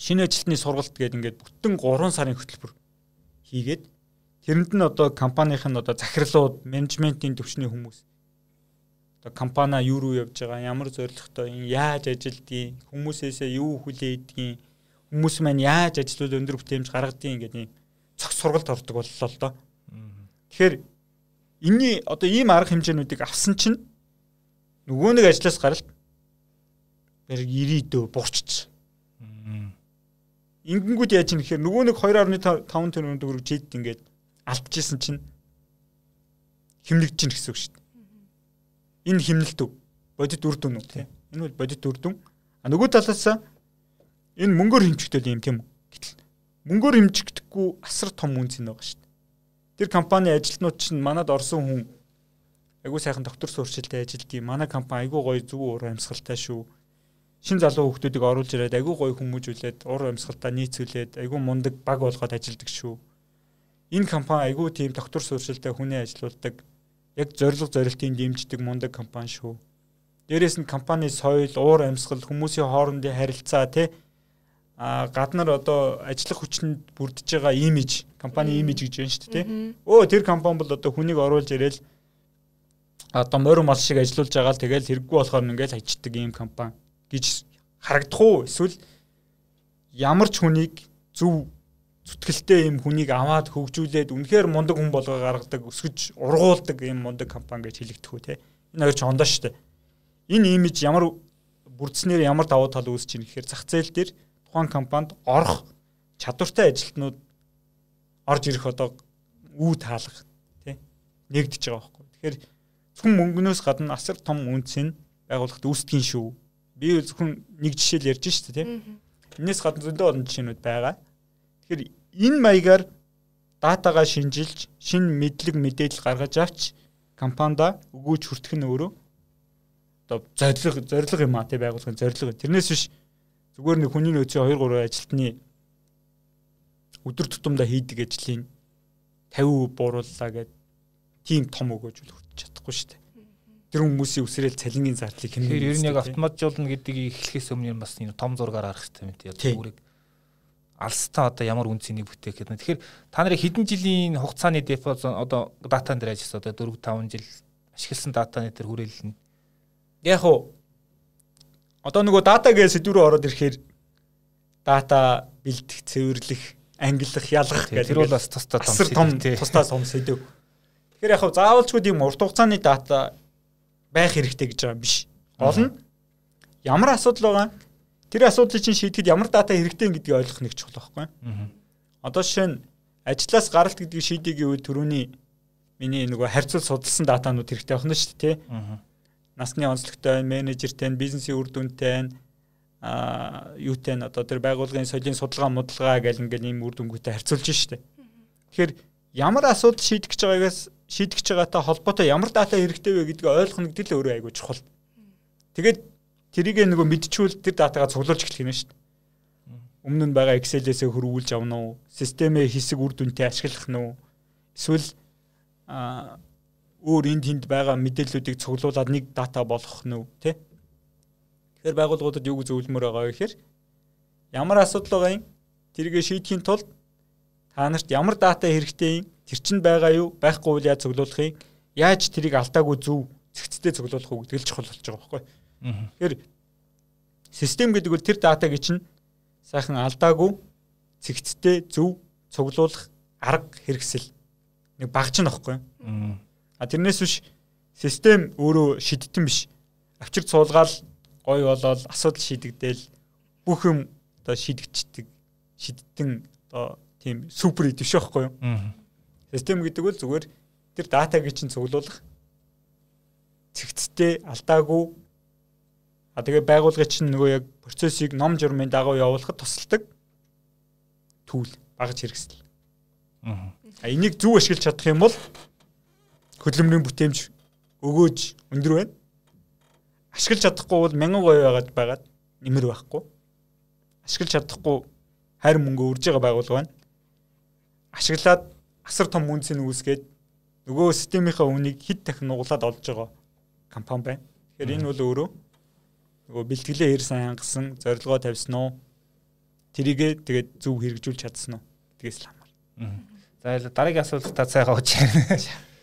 B: шинэ ажилтны сургалт гэдэг ингээд бүтэн 3 сарын хөтөлбөр хийгээд Тэрэнд нь одоо компанийн нь одоо захирлууд, менежментийн төвчний хүмүүс одоо компани юу руу явж байгаа, ямар зорилготой, яаж ажилдгийг, хүмүүсээсээ юу хүлээдгийг, хүмүүс маань яаж ажлууд өндөр бүтээмж гаргадгийг ингээд ийм цогц сургалт ордог боллоо л доо. Тэгэхээр энэний одоо ийм арга хэмжээнүүдийг авсан чинь нөгөө нэг ажлаас гаралт бараг 90 дөө бурчж. Ингэнгүүт яаж юм гэхээр нөгөө нэг 2.5 тэрбум төгрөг чийд ингээд алдчихсан чинь химнэгдэж чинь гэсэн үг шүү дээ. Энэ химнэлт бодит үр дүн үү тийм. Энэ бол бодит үр дүн. А нөгөө талаас энэ мөнгөөр хэмжигдэл юм тийм үү. Гэтэл мөнгөөр хэмжигдэхгүй асар том үнц нь байгаа шүү дээ. Тэр компани ажилтнууд чинь манад орсон хүн айгуу сайхан доктор сууршилтай ажилдгийг манай компани айгуу гоё зүг уур амьсгалтай шүү. Шин залуу хүмүүсийг оруулж ирээд айгуу гоё хүмүүжүүлээд уур амьсгалтаа нийцүүлээд айгуу мундаг баг болгоод ажилдаг шүү энэ компани айгүй тийм доктор сууршилтай хүний ажилуулдаг яг зориг зорилтын дэмждэг мундаг компани шүү. Дээрээс нь компани соёл, уур амьсгал, хүмүүсийн хоорондын харилцаа тий а гаднаар одоо ажиллах хүчинд бүрдэж байгаа имиж, компани имиж гэж байна шүү дээ тий. Өө тэр компани бол одоо хүнийг оруулж ирээл одоо морь мал шиг ажиллаж байгаа л тэгэл хэрэггүй болохоор ингээл ажигдаг ийм компани гэж харагдах уу? Эсвэл ямар ч хүнийг зөв зүтгэлтэй юм хүнийг аваад хөгжүүлээд үнэхээр мундаг хүн болгоо гаргадаг, өсгөж ургуулдаг юм мундаг компани гэж хэлэгдэх үү те. Энэ хоёр ч ондоо штэ. Энэ имиж ямар бүрдснээр ямар давуу тал үүсэж ийн гэхээр зах зээл дээр тухайн компанид орох чадвартай ажилтнууд орж ирэх одоо үе таалах тий нэгдэж байгаа байхгүй. Тэгэхээр зөвхөн мөнгнөөс гадна асар том үнц нь байгууллагт үүсдгийн шүү. Би зөвхөн нэг жишээл ярьж штэ тий. Энээс гадна зөндөө олон жишээнүүд байгаа. Тэгэхээр энэ маягаар датагаа шинжилж, шинэ мэдлэг мэдээлэл гаргаж авч компанида өгөөж хүртэх нь өөрөө одоо зорилго зорилго юм аа тий байгууллагын зорилго. Тэрнээс биш зүгээр нэг хүний нөөцийн 2 3 ажилтны өдөр тутамдаа хийдэг ажлын 50% буурууллаа гэд тийм том өгөөж хүртэж чадахгүй шүү дээ. Тэр хүмүүсийн үсрээл цалингийн зардлыг
C: хэмнэн. Тэр ер нь яг автоматжуулна гэдгийг эхлэхээс өмнө бас том зургаар харах хэрэгтэй юм тий. Зүгээр алстаа одоо ямар үнцнийг бүтээх гэдэг. Тэгэхээр та нарын хэдэн жилийн хугацааны депоз одоо датан дээр ажилласан одоо 4 5 жил ашигласан датаны тэр хүрээлэл нь
B: яг уу одоо нөгөө дата гэж сэдвүүрээ ороод ирэхээр дата бэлдэх, цэвэрлэх, ангиллах, ялгах
C: гэх тэр бол бас тусдаа
B: том тусдаа том сэдв. Тэгэхээр яг хав заавалчгүй тийм урт хугацааны дата байх хэрэгтэй гэж байгаа юм биш. Гол нь ямар асуудал байгаа тэр асуудлыг чинь шийдэхэд ямар дата хэрэгтэй гэдгийг ойлгох нэг чухал байхгүй. Одоо жишээ нь ажлаас гаралт гэдгийг шийдэе гэвэл түрүүний миний нөгөө харьцуул судалсан датанууд хэрэгтэй байна шүү дээ. Насны онцлогтой, менежертэй, бизнесийн үр дүнтэй а юутэй нь одоо тэр байгууллагын соёлын судалгаа мудалгаа гэл ингээл ийм үр дүнгүйтэй харьцуулж штэ. Тэгэхээр ямар асуудал шийдэх гэж байгаагаас шийдэх гэж байгаатай холбоотой ямар дата хэрэгтэй вэ гэдгийг ойлгох гэдэг л өөрөө айгүй чухал. Тэгээд тэрийг нөгөө мэдчихвэл тэр датагаа цуглуулж эхлэх юм дээ. Өмнө нь байгаа Excel-ээсээ хөрвүүлж авна уу? Системээ хэсэг үр дүнтэй ашиглах нь уу? Эсвэл а өөр энд тэнд байгаа мэдээллүүдийг цуглуулад нэг дата болгох нь үү, тэ? Тэгэхээр байгууллагуудад юу зөвлөмөр байгаа вэ гэхээр ямар асуудал байгаа юм? Тэргээ шийдэхийн тулд та нарт ямар дата хэрэгтэй юм? Тэр чинь байгаа юу? Байхгүй бол яаж цуглуулах юм? Яаж тэрийг алдаагүй зөв зэгцтэй цуглуулах уу гэдэг л чухал болж байгаа байхгүй. Тэгэхээр систем гэдэг бол тэр датаг чинь сайхан алдаагүй зэгцтэй зөв цуглуулах арга хэрэгсэл нэг багч нь аахгүй. А тэрнээс биш систем өөрөө шидтэн биш. Авчир цуулгаал гой болоод асуудал шийдэгдээл бүх юм одоо шийдэгчдэг шидтэн одоо тийм супер идэв шээхгүй юу. Систем гэдэг бол зүгээр тэр датаг чинь цуглуулах цэгцтэй алдаагүй а тэгээ байгуулгын чинь нөгөө яг процессыг ном журмын дагуу явуулахад тусалдаг түүл багж хэрэгсэл. Аа А энийг зөв ашиглаж чадах юм бол хөдөлмөрийн бүтээмж өгөөж өндөр байна. Ашиглаж чадахгүй бол 1000 говь байгаад байгаад нэмэр байхгүй. Ашиглаж чадахгүй хайр мөнгө өрж байгаа байгууллага байна. Ашиглаад асар том үнцийг үүсгээд нөгөө системийнхаа үнийг хэд дахин нуглаад олж байгаа компани байна. Тэгэхээр энэ бол өөрөө нөгөө бэлтгэлээ хэр сайн хангасан, зорилгоо тавьсан уу? Тэрийгээ тэгээд зөв хэрэгжүүлж чадсан уу? Гэдгээс л хамаарна.
C: За дараагийн асуулт та цайгаа ууч.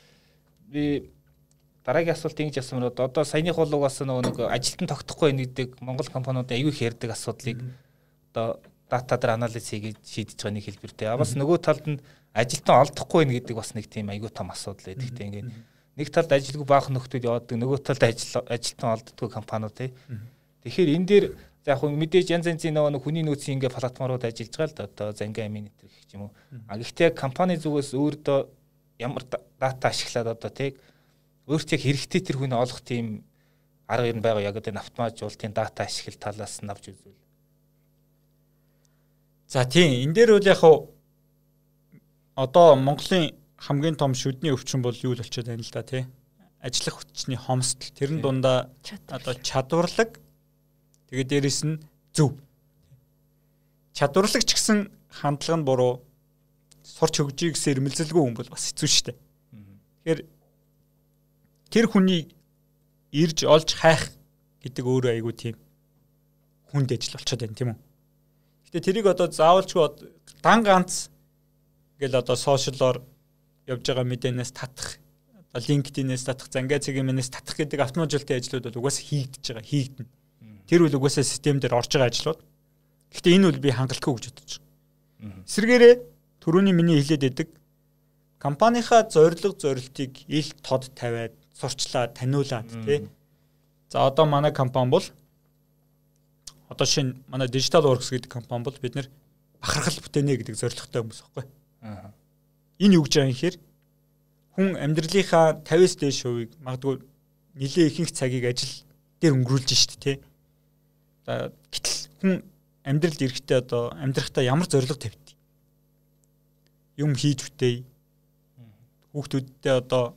C: Би дараагийн асуулт ингэж асуумаар одоо саяных болог бас нөгөө нэг ажилтан тогтохгүй гэдэг Монгол компаниуд аюул их ярьдаг асуудлыг одоо дата дээр анализ хийгээд шийдэж байгаа нэг хэлбэртэй. А бас нөгөө талд нь ажилтан олдохгүй байх гэдэг бас нэг тийм аюул том асуудал байдаг тийм ингээд. Нэг талд ажилгүй баах нөхдүүд яваадаг нөгөө талд ажил ажилтан олддгүй компаниуд тий. Тэгэхээр энэ дээр За яг мэдээж янз янзын нөгөө хүний нөөцийн ингээ платформрууд ажиллаж байгаа л да. Одоо занга аминитер гэх юм уу. А гэхдээ компани зүгээс өөртөө ямар дата ашиглаад одоо тийг өөртөө хэрэгтэй тэр хүний олох тийм арга нь байгаа яг одоо автоматжуулалтын дата ашигла талаас нь авч үзвэл.
B: За тийм энэ дээр бол яг одоо Монголын хамгийн том шүдний өвчин бол юу л болчиход байна л да тий. Ажиллах хүчний хомсдол тэрэн дундаа одоо чадварлаг Тэгээд дээрэс нь зөв. Чадварлаг ч гэсэн хандлага нь буруу. Сурч хөгжиж гэсэн ирмэлзэлгүй хүн бол бас хэцүү шттэ. Тэгэхээр тэр хүний ирж олж хайх гэдэг өөрөө айгүй тийм хүнд ажил болчиход байна тийм үү. Гэтэ тэрийг одоо заавалчгүй дан ганц ингээл одоо сошиалор явж байгаа мэдээнээс татах одоо LinkedIn-ээс татах, зангаа цэгийн-ээс татах гэдэг автоматжуулалтын ажлууд бол угаасаа хийгдэж байгаа, хийгдэнэ. Тэр үл угаасаа систем дээр орж байгаа ажлууд. Гэхдээ энэ үл би хангалтгүй гэж бодож байна. Эсвэргээрээ түрүүний миний хэлээд байдаг компанийнхаа зорилго зорилтыг ил тод тавиад сурчлаад таниулаад тий. За одоо манай компани бол одоо шинэ манай Digital Works гэдэг компани бол бид нэр бахархал бүтээнэ гэдэг зорилготой хүмүүс байхгүй. Энэ юу гэж байгаа юм хэр хүн амьдралынхаа 50-с дээш хувийг магадгүй нэлээ ихэнх цагийг ажил дээр өнгөрүүлж штэ тий. Гэтэл хүн амьдралд ирэхдээ одоо амьдрахтаа ямар зорилго тавьдгийг юм хийж бүтээе. Хүүхдүүдтэй одоо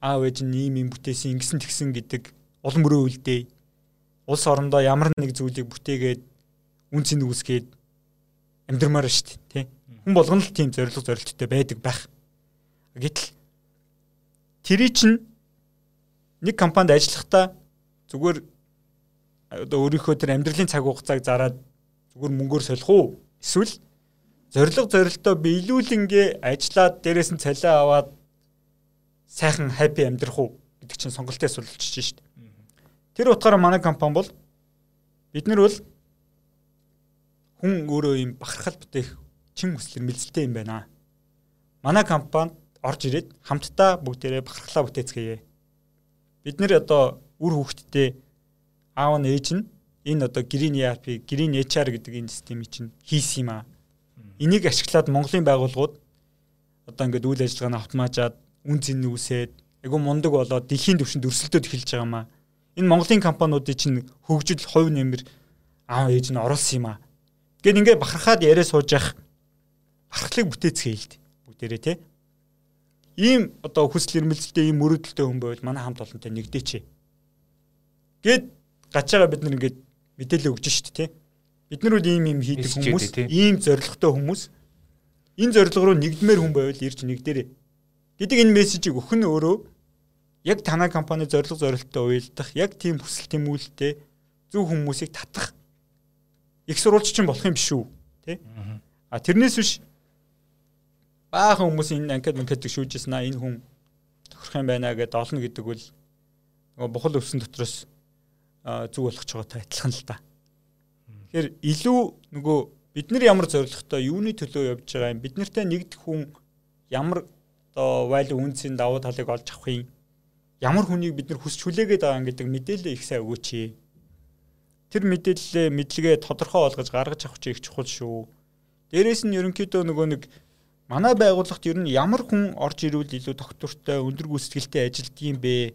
B: аав ээж нь ийм юм бүтээсэн ингэсэн тэгсэн гэдэг улам мөрөө үлдээ. Улс орондоо ямар нэг зүйлийг бүтээгээд үнцэн үүсгээд амьдрмаар шүү дээ, тий. Хүн болгоно л тийм зорилго зорилттой байдаг байх. Гэтэл тэрий чинь нэг компанид ажиллахдаа зүгээр одоо өөрийнхөө тэр амьдралын цаг хугацааг зараад зүгээр мөнгөөр солих уу? Эсвэл зориг зорилтоо биелүүлэнгээ ажиллаад дээрээс нь цалиа аваад сайхан хаппи амьдрах уу гэдэг чинь сонголтын асуулчиж шít. Тэр утгаараа манай компани бол бид нар бол хүн өөрөө юм бахархал бүтээх чин хүслэр мэлзэлтэй юм байна. Манай компанид орж ирээд хамтдаа бүгдээрээ бахархлаа бүтээцгээе. Бид нэр одоо үр хөвгтдээ аав нь ээж нь энэ одоо Green ERP, Green HR гэдэг энэ системийг чинь хийсэн юм аа. Энийг ашиглаад Монголын байгууллагууд одоо ингээд үйл ажиллагааны автоматжаад үн цэн үүсээд айгу мундаг болоод дэлхийн түвшинд өрсөлдөд эхэлж байгаа маа. Энэ Монголын компаниудын чинь хөгжил хувь нэмэр аав ээж нь оруулсан юм аа. Гэт ингээд бахархаад яриа сууж явах бахархлыг бүтээцгээе л дээ. Бүгдээрээ те. Ийм одоо хүсэл эрмэлзэлтэй ийм мөрөдөлтэй хүн байвал манай хамт олонтой нэгдээч. Гэт гачаага бид нар ингээд мэдээлэл өгж шít те. Бид нар үл ийм ийм хийдэг хүмүүс, ийм зоригтой хүмүүс энэ зорилго руу нэгдмээр хүн байвал ирж нэгдэрээ гэдэг энэ мессежийг өгөх нь өөрөө яг танай компани зорилго зорилттой уялдах, яг тийм хүсэл тэмүүлэлтэй зөв хүмүүсийг татах их сурвалж чинь болох юм биш үү? Тэ? А тэрнээс биш баахан хүмүүс энэ анкет манкет шүүжсэн аа энэ хүн тохирох юм байна гэдээ олно гэдэг бол нөгөө бухал өвсөн дотроос зүг болгож байгаатай адилхан л та. Тэгэхээр илүү нөгөө бид нар ямар зорилготой юуны төлөө явж байгаа юм бид нартай нэгдэх хүн ямар одоо валю үнцийн давуу талыг олж авах юм ямар хүнийг бид нар хүсч хүлээгээд байгаа гэдэг мэдээлэл их сайн өгөөч. Тэр мэдээлэлээ мэдлэгээ тодорхой болгож гаргаж авах чинь их чухал шүү. Дээрээс нь ерөнхийдөө нөгөө нэг манай байгууллагт ер нь ямар хүн орж ирвэл илүү доктортой өндөр гүйцэтгэлтэй ажилдгийм бэ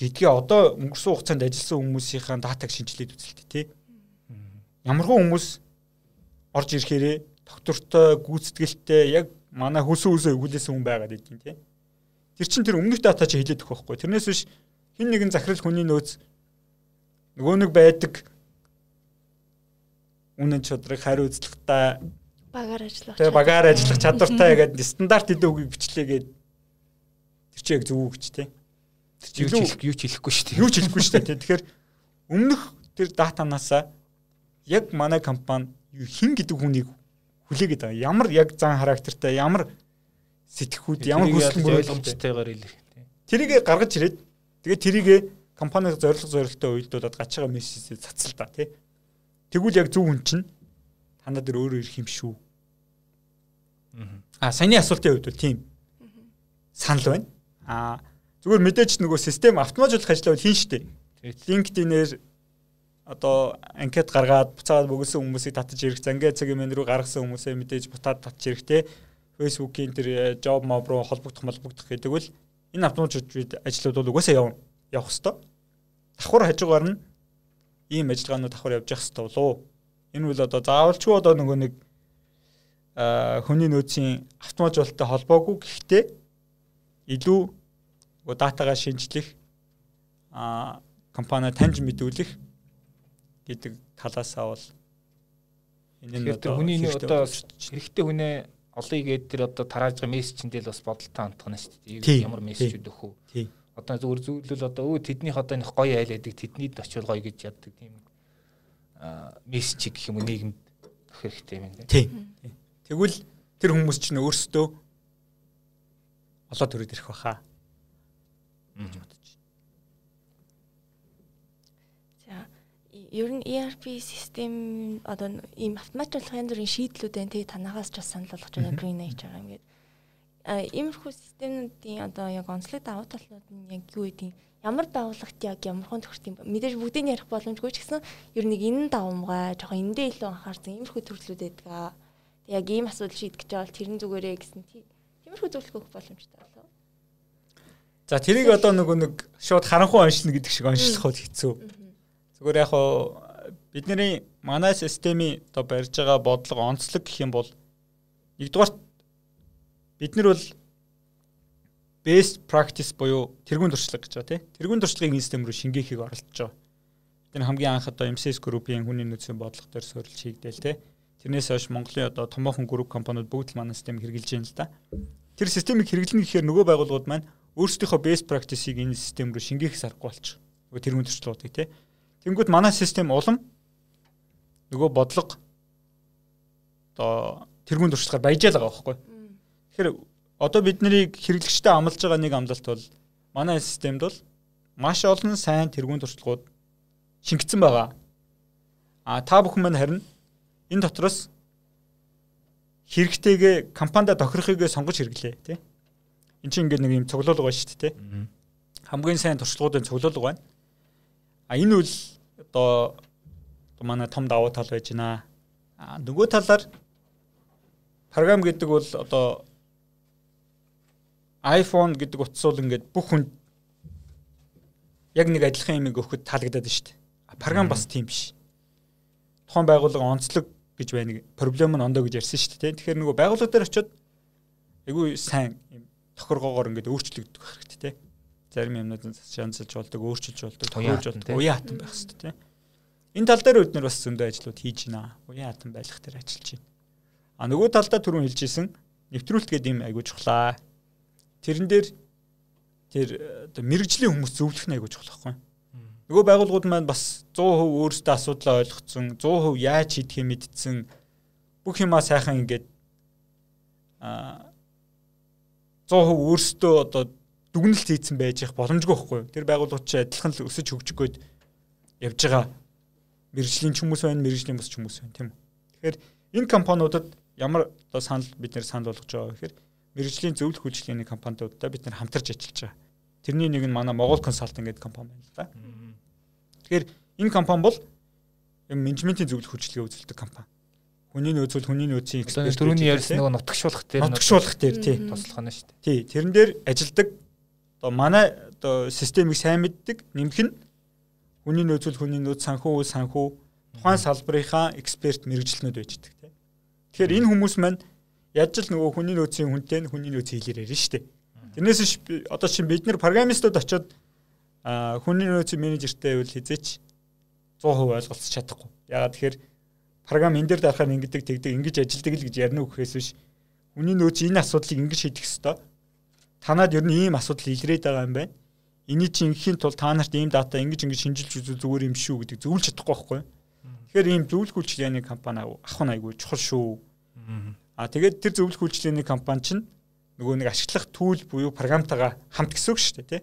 B: гэдгээ одоо өнгөрсөн хугацаанд ажилласан хүмүүсийнхаа датаг шинжилээд үзэлтэй тий. Ямархан хүмүүс орж ирэхээрээ доктортой гүйцэтгэлтэй яг манай хөсөн үсээ өгүүлсэн хүн байгаад идэв тий. Тэр чин тэр өмнөх дата чи хэлээд өгөх байхгүй. Тэрнээс биш хин нэгэн захирал хүний нөөц нөгөө нэг байдаг үнэн чодрыг хариу үзлэгтэй
A: багаар ажиллах.
B: Тэгээ багаар ажиллах чадвартай гэдэг стандарт хэдэн үгийг бичлээгээд тэр чи яг зөв үг ч тий.
C: Тэр чи юу ч юу ч хэлэхгүй шүү дээ.
B: Юу ч хэлэхгүй шүү дээ. Тэгэхээр өмнөх тэр датанаасаа яг манай компани хин гэдэг хүнийг хүлээгээд байгаа. Ямар яг зан характертай, ямар сэтгхүүд, ямар хүсэл
C: мөрөлдөмжтэйгээр хэлэх.
B: Тэрийг гаргаж ирээд тэгээд тэрийг компаниг зорилго зорилттой уйлдуулад гачаага мессежээр цацал та тий. Тэгвэл яг зөв хүн чинь танаа дээр өөрөө ирэх юм шүү. Аа саяны асуултын хувьд бол тийм санал байна. Аа зүгээр мэдээж нөгөө систем автоматжуулах ажлаа бол хийн штэ. LinkedIn-ээр одоо анкет гаргаад буцаад бөгөөсөн хүмүүсийг татаж ирэх, зангаа цагийн мен рүү гаргасан хүмүүсээ мэдээж бутаад татаж ирэх те. Facebook-ийн тэр job mob руу холбогдох молбогдох гэдэг бол энэ автоматжуулж ажлууд бол угаасаа явна. Явах хэвээр. Давхар хажуугаар нь ийм ажиллагаанууд давхар явж явах хэвээр болоо. Энэ бол одоо заавалчгүй одоо нөгөө нэг хүний нөөцийн автоматжуулалттай холбоогүй гэхдээ илүү датагаа шинжлэх компани таньж мэдүүлэх гэдэг талаасаа бол
C: энэ нь одоо хүний одоо хэрэгтэй хүнээ олъё гэдэг тэр одоо тарааж байгаа мессежэндээ л бас бодолтой хандхна шүү дээ. Ямар мессежүүд өгөх үү? Одоо зүгээр зүйлэл одоо өө тэднийх одоо нэг гоё айл байдаг тэднийд очил гоё гэж яддаг тийм мессеж гэх юм уу нийгэмд өгөх хэрэгтэй юм байна.
B: Тийм. Тэгвэл тэр хүмүүс чинь өөрсдөө олоод төрөд ирэх баха. гэж
A: ер нь ERP систем одоо ийм автоматжуулах янз бүрийн шийдлүүд байна. Тэгээ танаагаас ч бас санал болгож байгаа green age байгаа юм гээд. А иймэрхүү системүүдийн одоо яг онцлог давуу талууд нь яг юу гэдэг ямар байгууллагт яг ямархан төгсдөг юм мэдээж бүгдийг ярих боломжгүй ч гэсэн ер нь энэ давмгай жоохон эндээ илүү анхаарсан иймэрхүү төрлүүд байдаг аа. Яг ийм асуудал шийдэх гэж байгаа бол тэрэн зүгээрээ гэсэн тиймэрхүү зөвлөгөө өгөх боломжтой болов.
B: За тэрийг одоо нөгөө нэг шууд харанхуй оншилно гэдэг шиг оншилох бол хэцүү. Зүгээр яг хоо бидний манай системийн одоо барьж байгаа бодлого онцлог гэх юм бол нэгдүгээр бид нар бол best practice буюу тэргуун туршлага гэж байгаа тийм. Тэргуун туршлагыг систем рүү шингээхийг оролдож байгаа. Бид нар хамгийн анх одоо MCS group-ийн хүний нөөцийн бодлого дээр суурилж хийгдээл тийм. Тэрнээс хойш Монголын одоо томоохон групп компаниуд бүгд л манай системийг хэрэгжилж байна л да. Тэр системийг хэрэглэнэ гэхээр нөгөө байгууллагууд маань өөрсдийнхөө best practice-ийг энэ систем рүү шингээхээс аргагүй болчих. Нөгөө тэргуун туршлагуудыг тийм Тэнгүүд манай систем улам нөгөө бодлого одоо тэргуун туршлагаар баяжаал байгаа байхгүй. Тэгэхээр одоо бид нарыг хэрэглэгчтэй амлаж байгаа нэг амлалт бол манай системд бол маш олон сайн тэргуун туршлагууд шингэсэн байгаа. А та бүхэн маань харин энэ дотроос хэрэгтэйгээ компанида тохирохыг сонгож хэрэглээ тий. Энд чинь ингээд нэг юм цуглуулга байна шүү дээ тий. Хамгийн сайн туршлагуудын цуглуулга байна. А энэ үл одоо манай том давуу тал байж байна. А нөгөө талаар програм гэдэг бол одоо iPhone гэдэг утас бол ингээд бүх хүн яг нэг адилхан юм өгөхөд таалагдаад шүү дээ. Програм бас тийм биш. Тухайн байгууллага онцлог гэж байна. Проблем нь ондоо гэж ярьсан шүү дээ. Тэгэхээр нөгөө байгууллага дээр очиод айгүй сайн юм тохиргоогоор ингээд өөрчлөгдөх хэрэгтэй те. Зарим юмнууд шаанцалж болдог, өөрчилж болдог, тохиолж болдог, уян хатан байх хэрэгтэй те. Энэ тал дээр бид нар бас зөндөө ажлууд хийж байна. Уян хатан байлгах дээр ажиллаж байна. А нөгөө талдаа түрүүн хэлжсэн нэвтрүүлэлт гэдэг юм айгүй чухлаа. Тэрэн дээр тэр оо мэрэгжлийн хүмүүс зөвлөх нь айгүй чухал байхгүй. Нөгөө байгууллагууд маань бас 100% өөрсдөө асуудлаа ойлгоцсон, 100% яаж хийдгийг мэдсэн бүх юмаа сайхан ингээд а 100% өөрсдөө одоо дүгнэлт хийцэн байж их боломжгүй байхгүй. Тэр байгууллагууд ч адилхан л өсөж хөгжих гээд явж байгаа мэрэгжлийн ч хүмүүс байна, мэрэгжлийн бус ч хүмүүс байна тийм үү. Тэгэхээр энэ компаниудад ямар одоо санал бид нэр санал болгож байгаа гэхээр мэрэгжлийн зөвлөх үйлчлэгээний компаниудаа бид нар хамтарч ажиллаж байгаа. Тэрний нэг нь манай Монгол консалтинг гэдэг компани байна л да. Тэгэхээр энэ компани бол менежментийн зөвлөх үйлчлэгээ үзүүлдэг компани. Хүний нөөцөл хүний нөөцийн
C: эксперт түрүүний ярьсан нөгөө нутагшуулах дээр
B: нутагшуулах дээр тий
C: туслах нь шүү дээ.
B: Тий тэрэн дээр ажилдаг одоо манай одоо системийг сайн мэддэг нэмэх нь хүний нөөцөл хүний нөөц санхүү санхүү тухайн салбарынхаа эксперт мэрэгчлэнүүд байждаг тий. Тэгэхээр энэ хүмүүс маань яаж л нөгөө хүний нөөцийн хүнтэй нь хүний нөөц хэлээр ярина шүү дээ. Тэрнээс одоо чинь бид нар программистууд очиод хүний нөөцийн менежертэй байвал хизээч 100% ойлголцож чадахгүй. Ягаад тэгэхээр програм энэ дээр дарахаар ингэдэг тэгдэг ингэж ажилдаг л гэж ярина үхэхээс биш хүний нөөц энэ асуудлыг ингэж шийдэх ёстой. Танад ер нь ийм асуудал илрээд байгаа юм байна. Эний чинь ингийн тул та нарт ийм дата ингэж ингэж шинжилж үзвэл зүгээр юм шүү гэдэг зөвлөж чадахгүй байхгүй. Тэгэхээр ийм зөвлөх үйлчилгээний компани авах нь айгүй чухал шүү. А тэгээд тэр зөвлөх үйлчлэлийн компани чинь нөгөө нэг ашиглах түүл буюу програмтайгаа хамт гэсэн үг шүү дээ тий.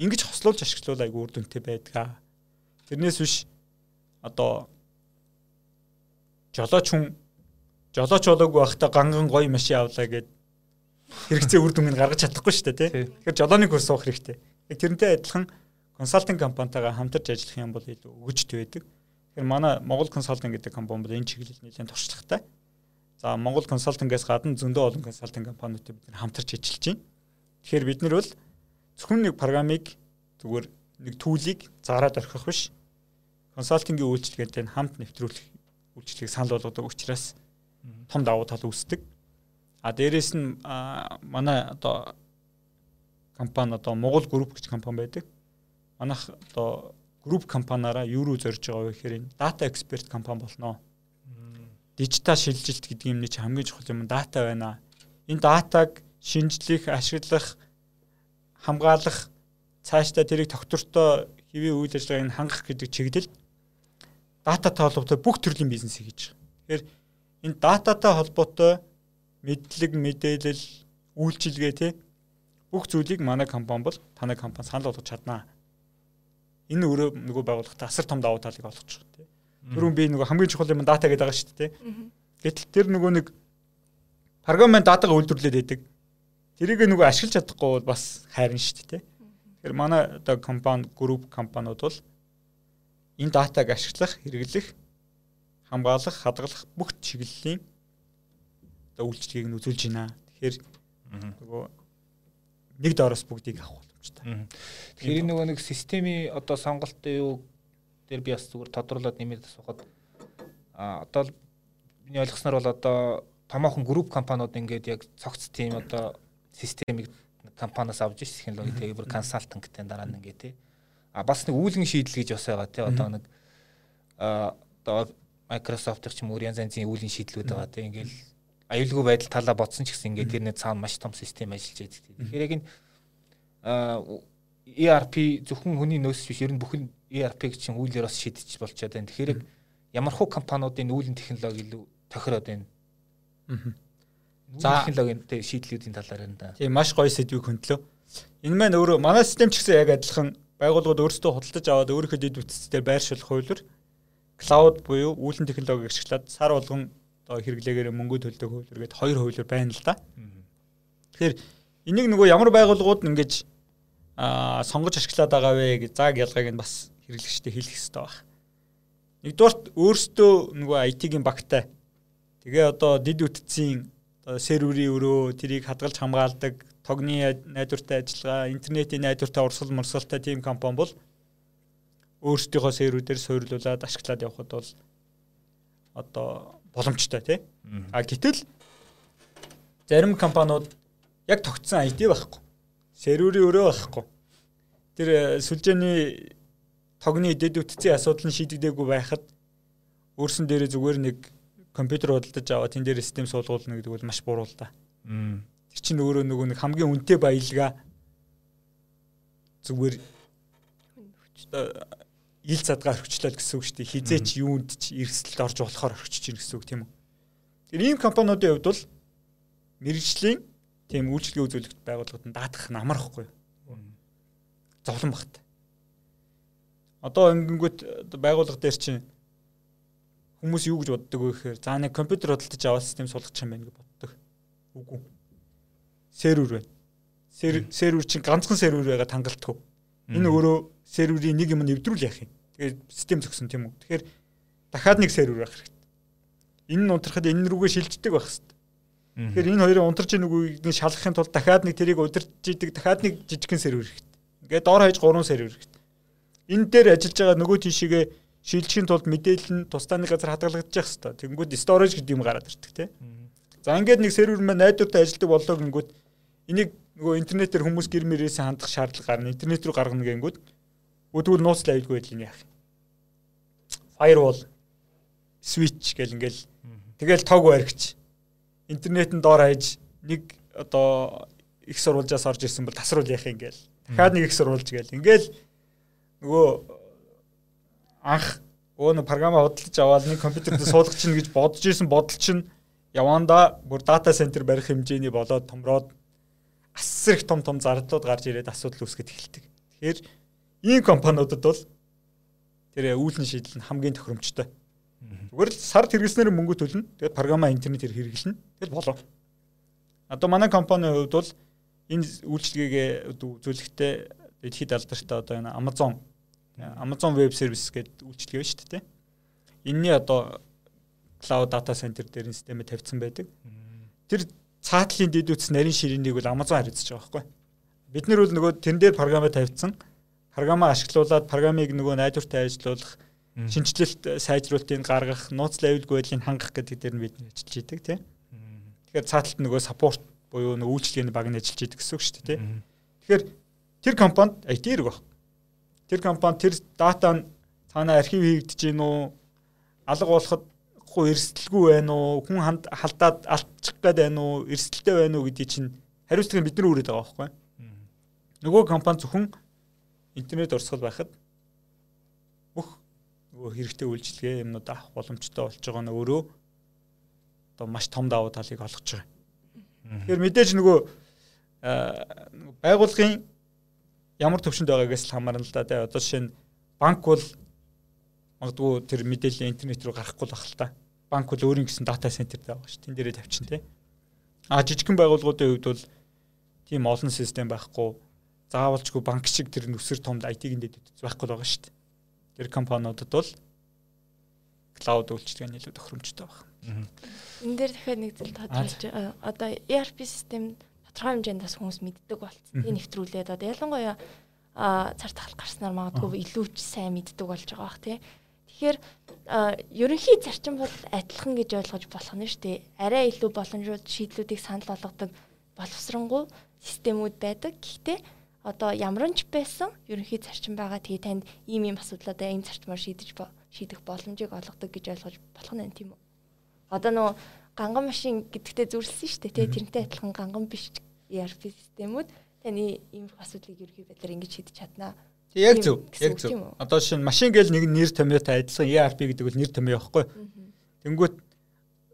B: Ингиж хослуулж ашиглуул айгүй үр дүнтэй байдаг. Тэрнээс биш одоо жолооч хүн жолооч болоогүй байхдаа ганган гоё машин авлаа гэд хэрэгцээ үр дүнг гаргаж чадахгүй шүү дээ тий. Тэгэхээр жолооны курс суух хэрэгтэй. Тэрнтэй адилхан консалтинг компанитайгаа хамтарч ажиллах юм бол илүү өгөжтэй байдаг. Тэгэхээр манай Монгол консалтинг гэдэг компани бол энэ чиглэл нэлээд туршлагатай. За Монгол консалтингээс гадна зөндөө олон консалтинг компаниудтай бид хамтарч ажиллаж байна. Тэгэхээр бид нар бол зөвхөн нэг программыг зүгээр нэг түүлийг зараад орхих биш. Консалтингийн үйлчилгээтэй хамт нэвтрүүлэх үйлчлэгийг санал болгодог учраас том давуу тал үүсдэг. А дээрэс нь манай одоо компани одоо Монгол групп гэж компани байдаг. Манайх одоо групп компаниараа юу руу зорж байгаа вэ гэхээр энэ дата эксперт компани болноо дижитал шилжилт гэдэг юм нэг хамгийн чухал юм дата байна. Энэ датаг шинжлэх, ашиглах, хамгаалах, цаашдаа тэрийг тогтвортой хэвийн үйл ажиллагааг хангах гэдэг чиглэлд дататай холбоотой бүх төрлийн бизнес хийж байгаа. Тэгэхээр энэ дататай холбоотой мэдлэг, мэдээлэл, үйлчилгээ тий бүх зүйлийг манай компани бол танай компани санал болгож чаднаа. Энэ өөрөө нөгөө байгууллагатай асар том давуу талыг олгож байгаа тий. Түрүүн би нөгөө хамгийн чухал юм дата гэдэг байгаа шүү дээ. Гэтэл тэр нөгөө нэг програмын датагаа үйлдвэрлээд байдаг. Тэрийг нөгөө ашиглаж чадахгүй бол бас хайрна шүү дээ. Тэгэхээр манай одоо компани, групп компаниуд бол энэ датаг ашиглах, хэрэглэх, хамгаалах, хадгалах бүх чиглэлийн одоо үйлчлэгийг нь үзүүлж байна. Тэгэхээр нөгөө нэг доороос бүгдийг авах боломжтой.
C: Тэгэхээр нөгөө нэг системийн одоо сонголтын юу дээр би бас зүгээр тодруулаад нэмээд асуухад а одоо миний ойлгосноор бол одоо томоохон групп компаниуд ингээд яг цогц тийм одоо системийг компаниас авч иж технологи тэгээ бүр консалтингтэй дараа нь ингээд тий. А бас нэг үүлгэн шийдэл гэж бас байгаа тий. Одоо нэг а одоо Microsoft-ийн ч юм уу янз янзын үүлгэн шийдлүүд байгаа тий. Ингээд аюулгүй байдал талаа бодсон ч гэсэн ингээд тэрний цаана маш том систем ажиллаж байдаг. Тэгэхээр яг энэ ERP зөвхөн хүний нөөц биш ер нь бүхэн ERP-г чинь үйлээр бас шийдэж болчиход байна. Тэгэхээр ямар хуу компаниудын үүлэн технологи илүү тохироод байна. За технологийн шийдлүүдийн талаар энэ.
B: Тийм маш гоё сэдвийг хөндлөө. Энэ маань өөрөө манай систем ч гэсэн яг адилхан байгууллагууд өөрсдөө худалдаж аваад өөрийнхөө дэд бүтцээр байршуулах хуулиар клауд буюу үүлэн технологиг ашиглаад сар болгон одоо хэрэглээгээр мөнгө төлдөг хуулиар гээд хоёр хуулиар байна л да. Тэгэхээр энийг нөгөө ямар байгууллагууд ингэж аа сонгож ашиглаад байгаа вэ гэж зааг ялгааг нь бас хэрэглэгчтэй хэлэх хэрэгтэй байна. Нэгдүгээрт өөрсдөө нөгөө IT-ийн багтай тэгээ одоо дид үтцийн серверийн өрөө тэрийг хадгалж хамгаалдаг тогны найдвартай ажиллагаа интернетийн найдвартай урсгал мөрсгалтай тим компани бол өөрсдийнхөө серверүүдээр суйрлуулад ашиглаад явхад бол одоо боломжтой тий. А гэтэл зарим компаниуд яг тогтсон IT байхгүй. Серверийн өрөө байхгүй. Тэр э, сүлжээний тогны дэд үтцийн асуудал нь шийдэгдээгүй байхад өөрсөн дээрээ зүгээр нэг компьютер худалдаж аваад тэн дээр систем суулгуулна гэдэг бол маш буруу л да. Тэр чинь өөрөө нөгөө нэг хамгийн үнэтэй баялгаа зүгээр ил задгаар орхичлол гэсэн үг шүү дээ. Хизээч юунд ч эрсдэлд орж болохоор орхиж чинь гэсэн үг тийм үү. Тэр ийм компаниудын хувьд бол мэрэгжлийн тийм үйлчлэгээ үзүүлэгт байгууллагад нь даатгах нь амархгүй. Зовлон багт. Одоо ингэнгүүт байгууллага дээр чинь хүмүүс юу гэж боддог вэ гэхээр за нэг компьютер худалдаж аваад систем суулгах юм байна гэж боддог. Үгүй. Сервер байна. Сервер чинь ганцхан сервер байгаад хангалтгүй. Энэ өөрөө серверийн нэг юм нэвдрүүл яах юм. Тэгээд систем зөксөн тийм үү. Тэгэхээр дахиад нэг сервер байх хэрэгтэй. Энэ нь унтрахад энэ рүүгээ шилждэг байх хэрэгтэй. Тэгэхээр энэ хоёрын унтарч ийн үгүйг шалгахын тулд дахиад нэг тэрийг удирж идэг дахиад нэг жижигхэн сервер хэрэгтэй. Ингээд доор хаяж 3 сервер хэрэгтэй энэ дээр ажиллаж байгаа нөгөө тийшээгээ шилжихийн тулд мэдээлэл нь тусдаа нэг газар хадгалагдаж явах хэрэгтэй. Тэгэнгүүт storage гэдэг юм гараад ирдэг тий. За ингээд нэг сервер маань найдвартай ажилладаг болоо гингүүд энийг нөгөө интернетээр хүмүүс гэр мөрөөсөө хандах шаардлага гарна. Интернет рүү гаргана гингүүд өдгөл нууцлаа аюулгүй байдлын яах. Firewall switch гэл ингээл тэгэл тог баригч. Интернетэн доор хаяж нэг одоо их сурвалжаас орж ирсэн бол тасруул яах юм гээл. Дахиад нэг их сурвалж гээл. Ингээл нөгөө анх өө нэг програма худалдаж аваад нэг компьютерд суулгах чинь гэж бодож исэн бодол чинь яванда бүр дата центр барих хэмжээний болоод томроод асар их том том зардлууд гарч ирээд асуудал үүсгэж эхэлдэг. Тэгэхээр ийм компаниудад бол тэр үүлэн шийдэл нь хамгийн тохиромжтой. Зүгээр л сард хэрэглэснээр мөнгө төлнө. Тэгээд програма интернетээр хэрэглэнэ. Тэгэл болоо. Одоо манай компанийн хувьд бол энэ үйлчлэгээ үзүүлэхдээ дэлхийд алдартай одоо энэ Amazon Amazon Web Services гэдэг үйлчилгээ байна шүү дээ. Энийний одоо cloud data center дээр системээ тавьсан байдаг. Тэр цаатлын дэд үтс нарийн ширээнийг бол Amazon хариуцж байгаа байхгүй. Бид нэр бол нөгөө тэрэн дээр програмаа тавьсан. Програмаа ашиглуулад програмыг нөгөө найдвартай ажиллуулах, шинжилэлт сайжруулалтыг гаргах, нууцлын аюулгүй байдлыг хангах гэдэг дээр нь бид ажиллаж идэг тийм. Тэгэхээр цааталт нөгөө support буюу нөгөө үйлчлэгээний баг нь ажиллаж идэг гэсэн үг шүү дээ тийм. Тэгэхээр тэр компанид IT хэрэг баг. Тэр компани тэр дата нь цаана архив хийгдэж гин үү? Алга болоход хуу эрсдэлгүй байна уу? Хүн халдаад алдчих гээд байна уу? Эрсдэлтэй байна уу гэдгийг чинь хариуцлагыг бид нар үүрээд байгаа байхгүй. Нөгөө компани зөвхөн интернет урсгал байхад бүх нөгөө хэрэгтэй үйлчилгээ юмнууд авах боломжтой болж байгаа нь өөрөө одоо маш том давуу талыг олгож байгаа. Тэгэхээр мэдээж нөгөө байгуулгын ямар төвшөнд байгаагаас л хамаарна л да. Одоо жишээ нь банк бол магадгүй тэр мэдээлэл интернет рүү гарахгүй л бах л та. Банк бол өөрийн гэсэн дата центр дээр байгаа шүү. Тэн дээрээ тавьчин тий. А жижигхэн байгууллагуудын хувьд бол тийм олон систем байхгүй. Заавалчгүй банк шиг тэр нүсэр томд IT-ийн дэд байхгүй л байгаа шүү. Тэр компаниудад бол клауд үйлчилгээ нь илүү тохиромжтой байна.
A: Энэ дээр дахиад нэг зүйл тодорхойлж одоо ERP систем тодорхой хэмжээнд бас хүмүүс мэддэг болцсон. Тэгээ нэвтрүүлээд одоо ялангуяа цар тахал гарснаар магадгүй илүү ч сайн мэддэг болж байгаа бах тий. Тэгэхээр ерөнхий зарчим бол адилхан гэж ойлгож болох нь шүү дээ. Арай илүү боломжууд шийдлүүдийг санал болгодог боловсронгуй системүүд байдаг. Гэхдээ одоо ямар ч байсан ерөнхий зарчим байгаа. Тэгээ танд ийм ийм асуудлуудаа энэ зарчмаар шийдэж шийдэх боломжийг олгодог гэж ойлгож болох нь тийм үү? Одоо нөгөө ганган машин гэдэгтээ зүрлсэн шүү дээ. Тэгээ тэрнтэй адилхан ганган биш ERP системүүд таны иймэрхүү асуудлыг ерхий байдлаар ингэж шийдэж чаднаа.
B: Яг зөв. Яг зөв. Одоо шинэ машин гээл нэг нэр томьёотой адилхан ERP гэдэг бол нэр томьёо байхгүй. Тэнгүүт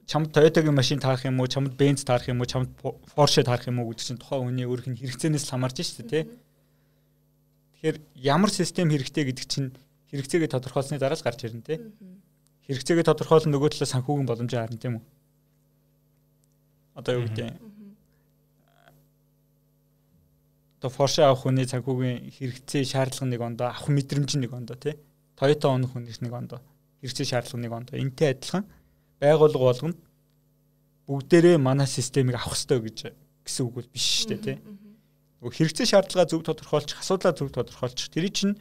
B: чамд Toyota-гийн машин таарах юм уу, чамд Benz таарах юм уу, чамд Porsche таарах юм уу гэдэг чинь тухайн хүний өөрийнх нь хэрэгцээнээс хамаарч шүү дээ, тий. Тэгэхээр ямар систем хэрэгтэй гэдэг чинь хэрэгцээгээ тодорхойлсны дараа л гарч ирнэ тий. Хэрэгцээгээ тодорхойлсон нөгөө талаас санхүүгийн боломжоо харна тийм үү? Одоо юу гэдэг одоо Porsche авах хүний санхүүгийн хэрэгцээ шаардлага нэг ондоо авах мэдрэмж нэг ондоо тий. Toyota унах хүнээс нэг ондоо хэрэгцээ шаардлага нэг ондоо энтэй адилхан байгууллага болгонд бүгдээрээ манай системийг авах хэрэгтэй гэж гэсэн үг бол биш шүү дээ тий. Нөгөө хэрэгцээ шаардлага зөв тодорхойлчих, асуудлаа зөв тодорхойлчих. Тэр чинь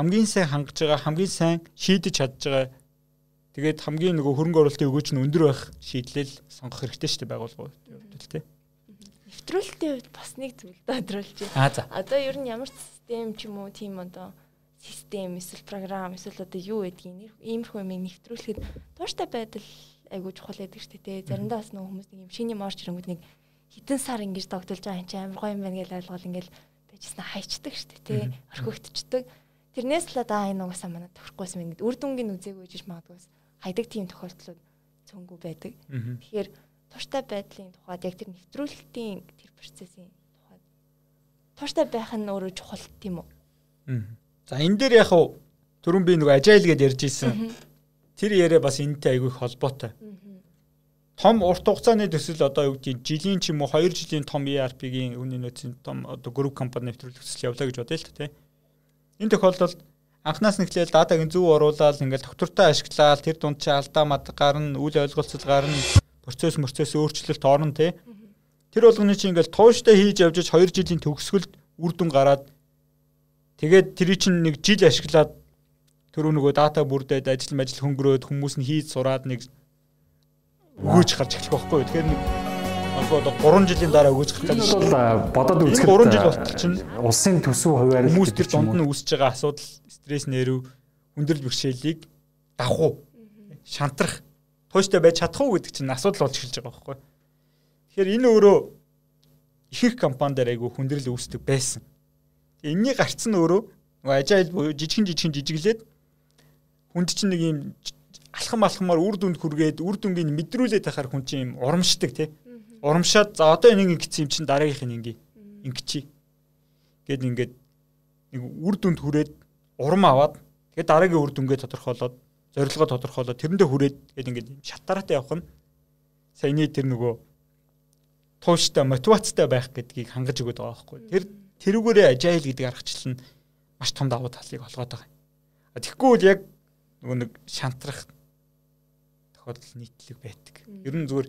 B: хамгийн сайн хангаж байгаа, хамгийн сайн шийдэж чадж байгаа тэгээд хамгийн нөгөө хөрөнгө оруулалтын өгөөч нь өндөр байх шийдлэл сонгох хэрэгтэй шүү дээ байгууллагууд тий
A: нэвтрүүлэлтийн хувьд бас нэг зүйл тодруулж байна. Одоо ер нь ямар систем ч юм уу тийм одоо систем эсвэл програм эсвэл одоо юу гэдгийг иймэрхүү юм нэвтрүүлэхэд тууштай байдал айгуу чухал байдаг шүү дээ. Заримдаа бас нөгөө хүмүүс нэг юм шиний морж ирэнгүүд нэг хитэн сар ингэж тогтолж байгаа юм чи амар гоё юм байна гэж ойлгол ингээл байжснаа хайчдаг шүү дээ. Орхигдчихдаг. Тэрнээс л одоо энэ угаасаа манай тохирохгүйсэн юм. Үр дүнгийн үзээгүй гэж магадгүй хайдаг тийм тохиолдлууд цөөнгүү байдаг. Тэгэхээр тууштай байдлын тухайд яг тэр нэвтрүүлэлтийн тэр процессын тухайд тууштай байх нь өөрөө чухал тийм үү?
B: За энэ дээр яг хав түрүүн би нөгөө ажайл гэдээ ярьж исэн. Тэр яриа бас энэтэй айгүй холбоотой. Том урт хугацааны төсөл одоо юу гэдэг жилийн ч юм уу 2 жилийн том ERP-ийн үнийн нөөцийн том одоо групп компани нэвтрүүлэх төсөл явлаа гэж бодъё л та тийм. Энэ тохиолдолд анхнаас нь эхлээл датагийн зөв оруулаад ингээл доктортой ашиглаад тэр дунд чи алдаа мад гарна, үл ойлголцол гарна процесс процесс өөрчлөлт орно те. Тэр болгоны чинь ингээл тууштай хийж явж 2 жилийн төгсгөлд үр дүн гараад тэгээд тэр чинь нэг жил ашиглаад тэр нөгөө дата бүрдээд ажил мажил хөнгөрөөд хүмүүс нь хийж сураад нэг өгөөж гарч эхлэх байхгүй юу. Тэгэхээр нэг одоо 3 жилийн дараа өгөөж гарах гэж
D: бол бодоод үзэхэд
B: 3 жил болтол чинь
D: улсын төсөв хуваарь
B: хүмүүс тэр донд нь үүсэж байгаа асуудал стресс нэрв хүндрэл бэрхшээлийг давхуу шантрах тууштай байж чадах уу гэдэг чинь асуудал болж эхэлж байгаа байхгүй. Тэгэхээр энэ өөрөө ихэнх компани дээр айгүй хүндрэл үүсдэг байсан. Энэний гарц нь өөрөө нөгөө ажайл буюу жижигэн жижигэн жижиглээд хүнд чинь нэг юм алхам алхамаар үр дүнд хүргээд үр дүнгийн мэдрүүлээд тахаар хүн чинь юм урамшдаг тий. Урамшаад за одоо энийг ингэсэн юм чинь дараагийнх нь ингээ ингэчий. Гэт ингээд нэг үр дүнд хүрээд урам аваад тэгээд дараагийн үр дүнгээ тодорхойлоод зорилгоо тодорхойлоод тэрэндээ хүрээд гээд ингээд шатараатай явах нь саяны тэр нөгөө тууштай мотивацтай байх гэдгийг хангаж өгöd байгаа байхгүй. Тэр тэрүүгээрээ ажайл гэдэг аргачлал нь маш том давуу талыг олгоод байгаа. Тэгэхгүй бол яг нөгөө нэг шантрах тохиолдол нийтлэг байдаг. Ер нь зүгээр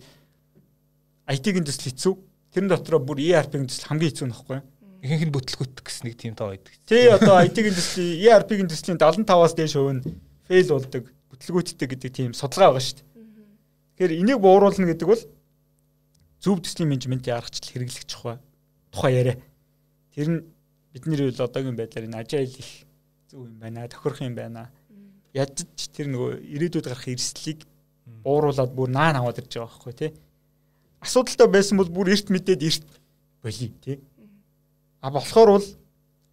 B: IT-ийн төсөл хэцүү. Тэрэн дотроо бүр ERP-ийн төсөл хамгийн хэцүү нөхгүй.
C: Ихэнх нь бүтлгүүт гэсэн нэг тийм тоо байдаг.
B: Тий одоо IT-ийн төслийн ERP-ийн төслийн 75-аас дээш хувь нь фейл болдог бүтлгүүттэй гэдэг тийм судалгаа байгаа шүү дээ. Тэгэхээр энийг бууруулна гэдэг бол зөв төслийн менежментийн аргачлал хэрэглэх тухай тухай яриа. Тэр нь бидний үл одоогийн байдлаар энэ ажил их зөв юм байна, тохирох юм байна. Ядч тэр нөгөө ирээдүйд гарах эрсдлийг бууруулад бүр наан аваад ирж байгаа байхгүй тий. Асуудалтай байсан бол бүр эрт мэдээд эрт болий тий. А болохоор бол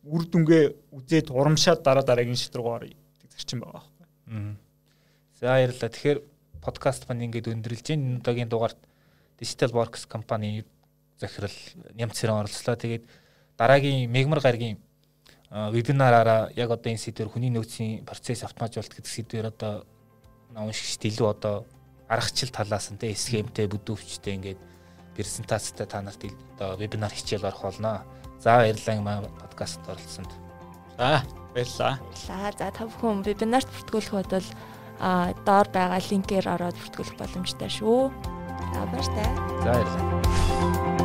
B: үр дүнгээ үзээд урамшаад дараа дараагийн шийдвэр орё гэдэг зарчим байгаа.
C: За баярлалаа. Тэгэхээр подкаст маань ингээд өндөрлж байна. Удаагийн дугаарт Digital Works компани захирал нямц хэрэг оролцлоо. Тэгээд дараагийн мегмар гаргийн вебинараараа яг одоо энэ сэдвэр хүний нөөцийн процесс автоматжуулалт гэдэг сэдвэр одоо уншигчд илүү одоо аргачлал талаас нь тэ схемтэй бүдүүвчтэй ингээд презентацтай та нарт одоо вебинар хичээл орох болно. За баярлалаа подкаст оролцсонд.
B: За баярлалаа.
A: За та бүхэн вебинарт бүртгүүлэх бодвол а доор байгаа линкээр ороод бүртгүүлэх боломжтой шүү. За баяртай.
C: За баярлалаа.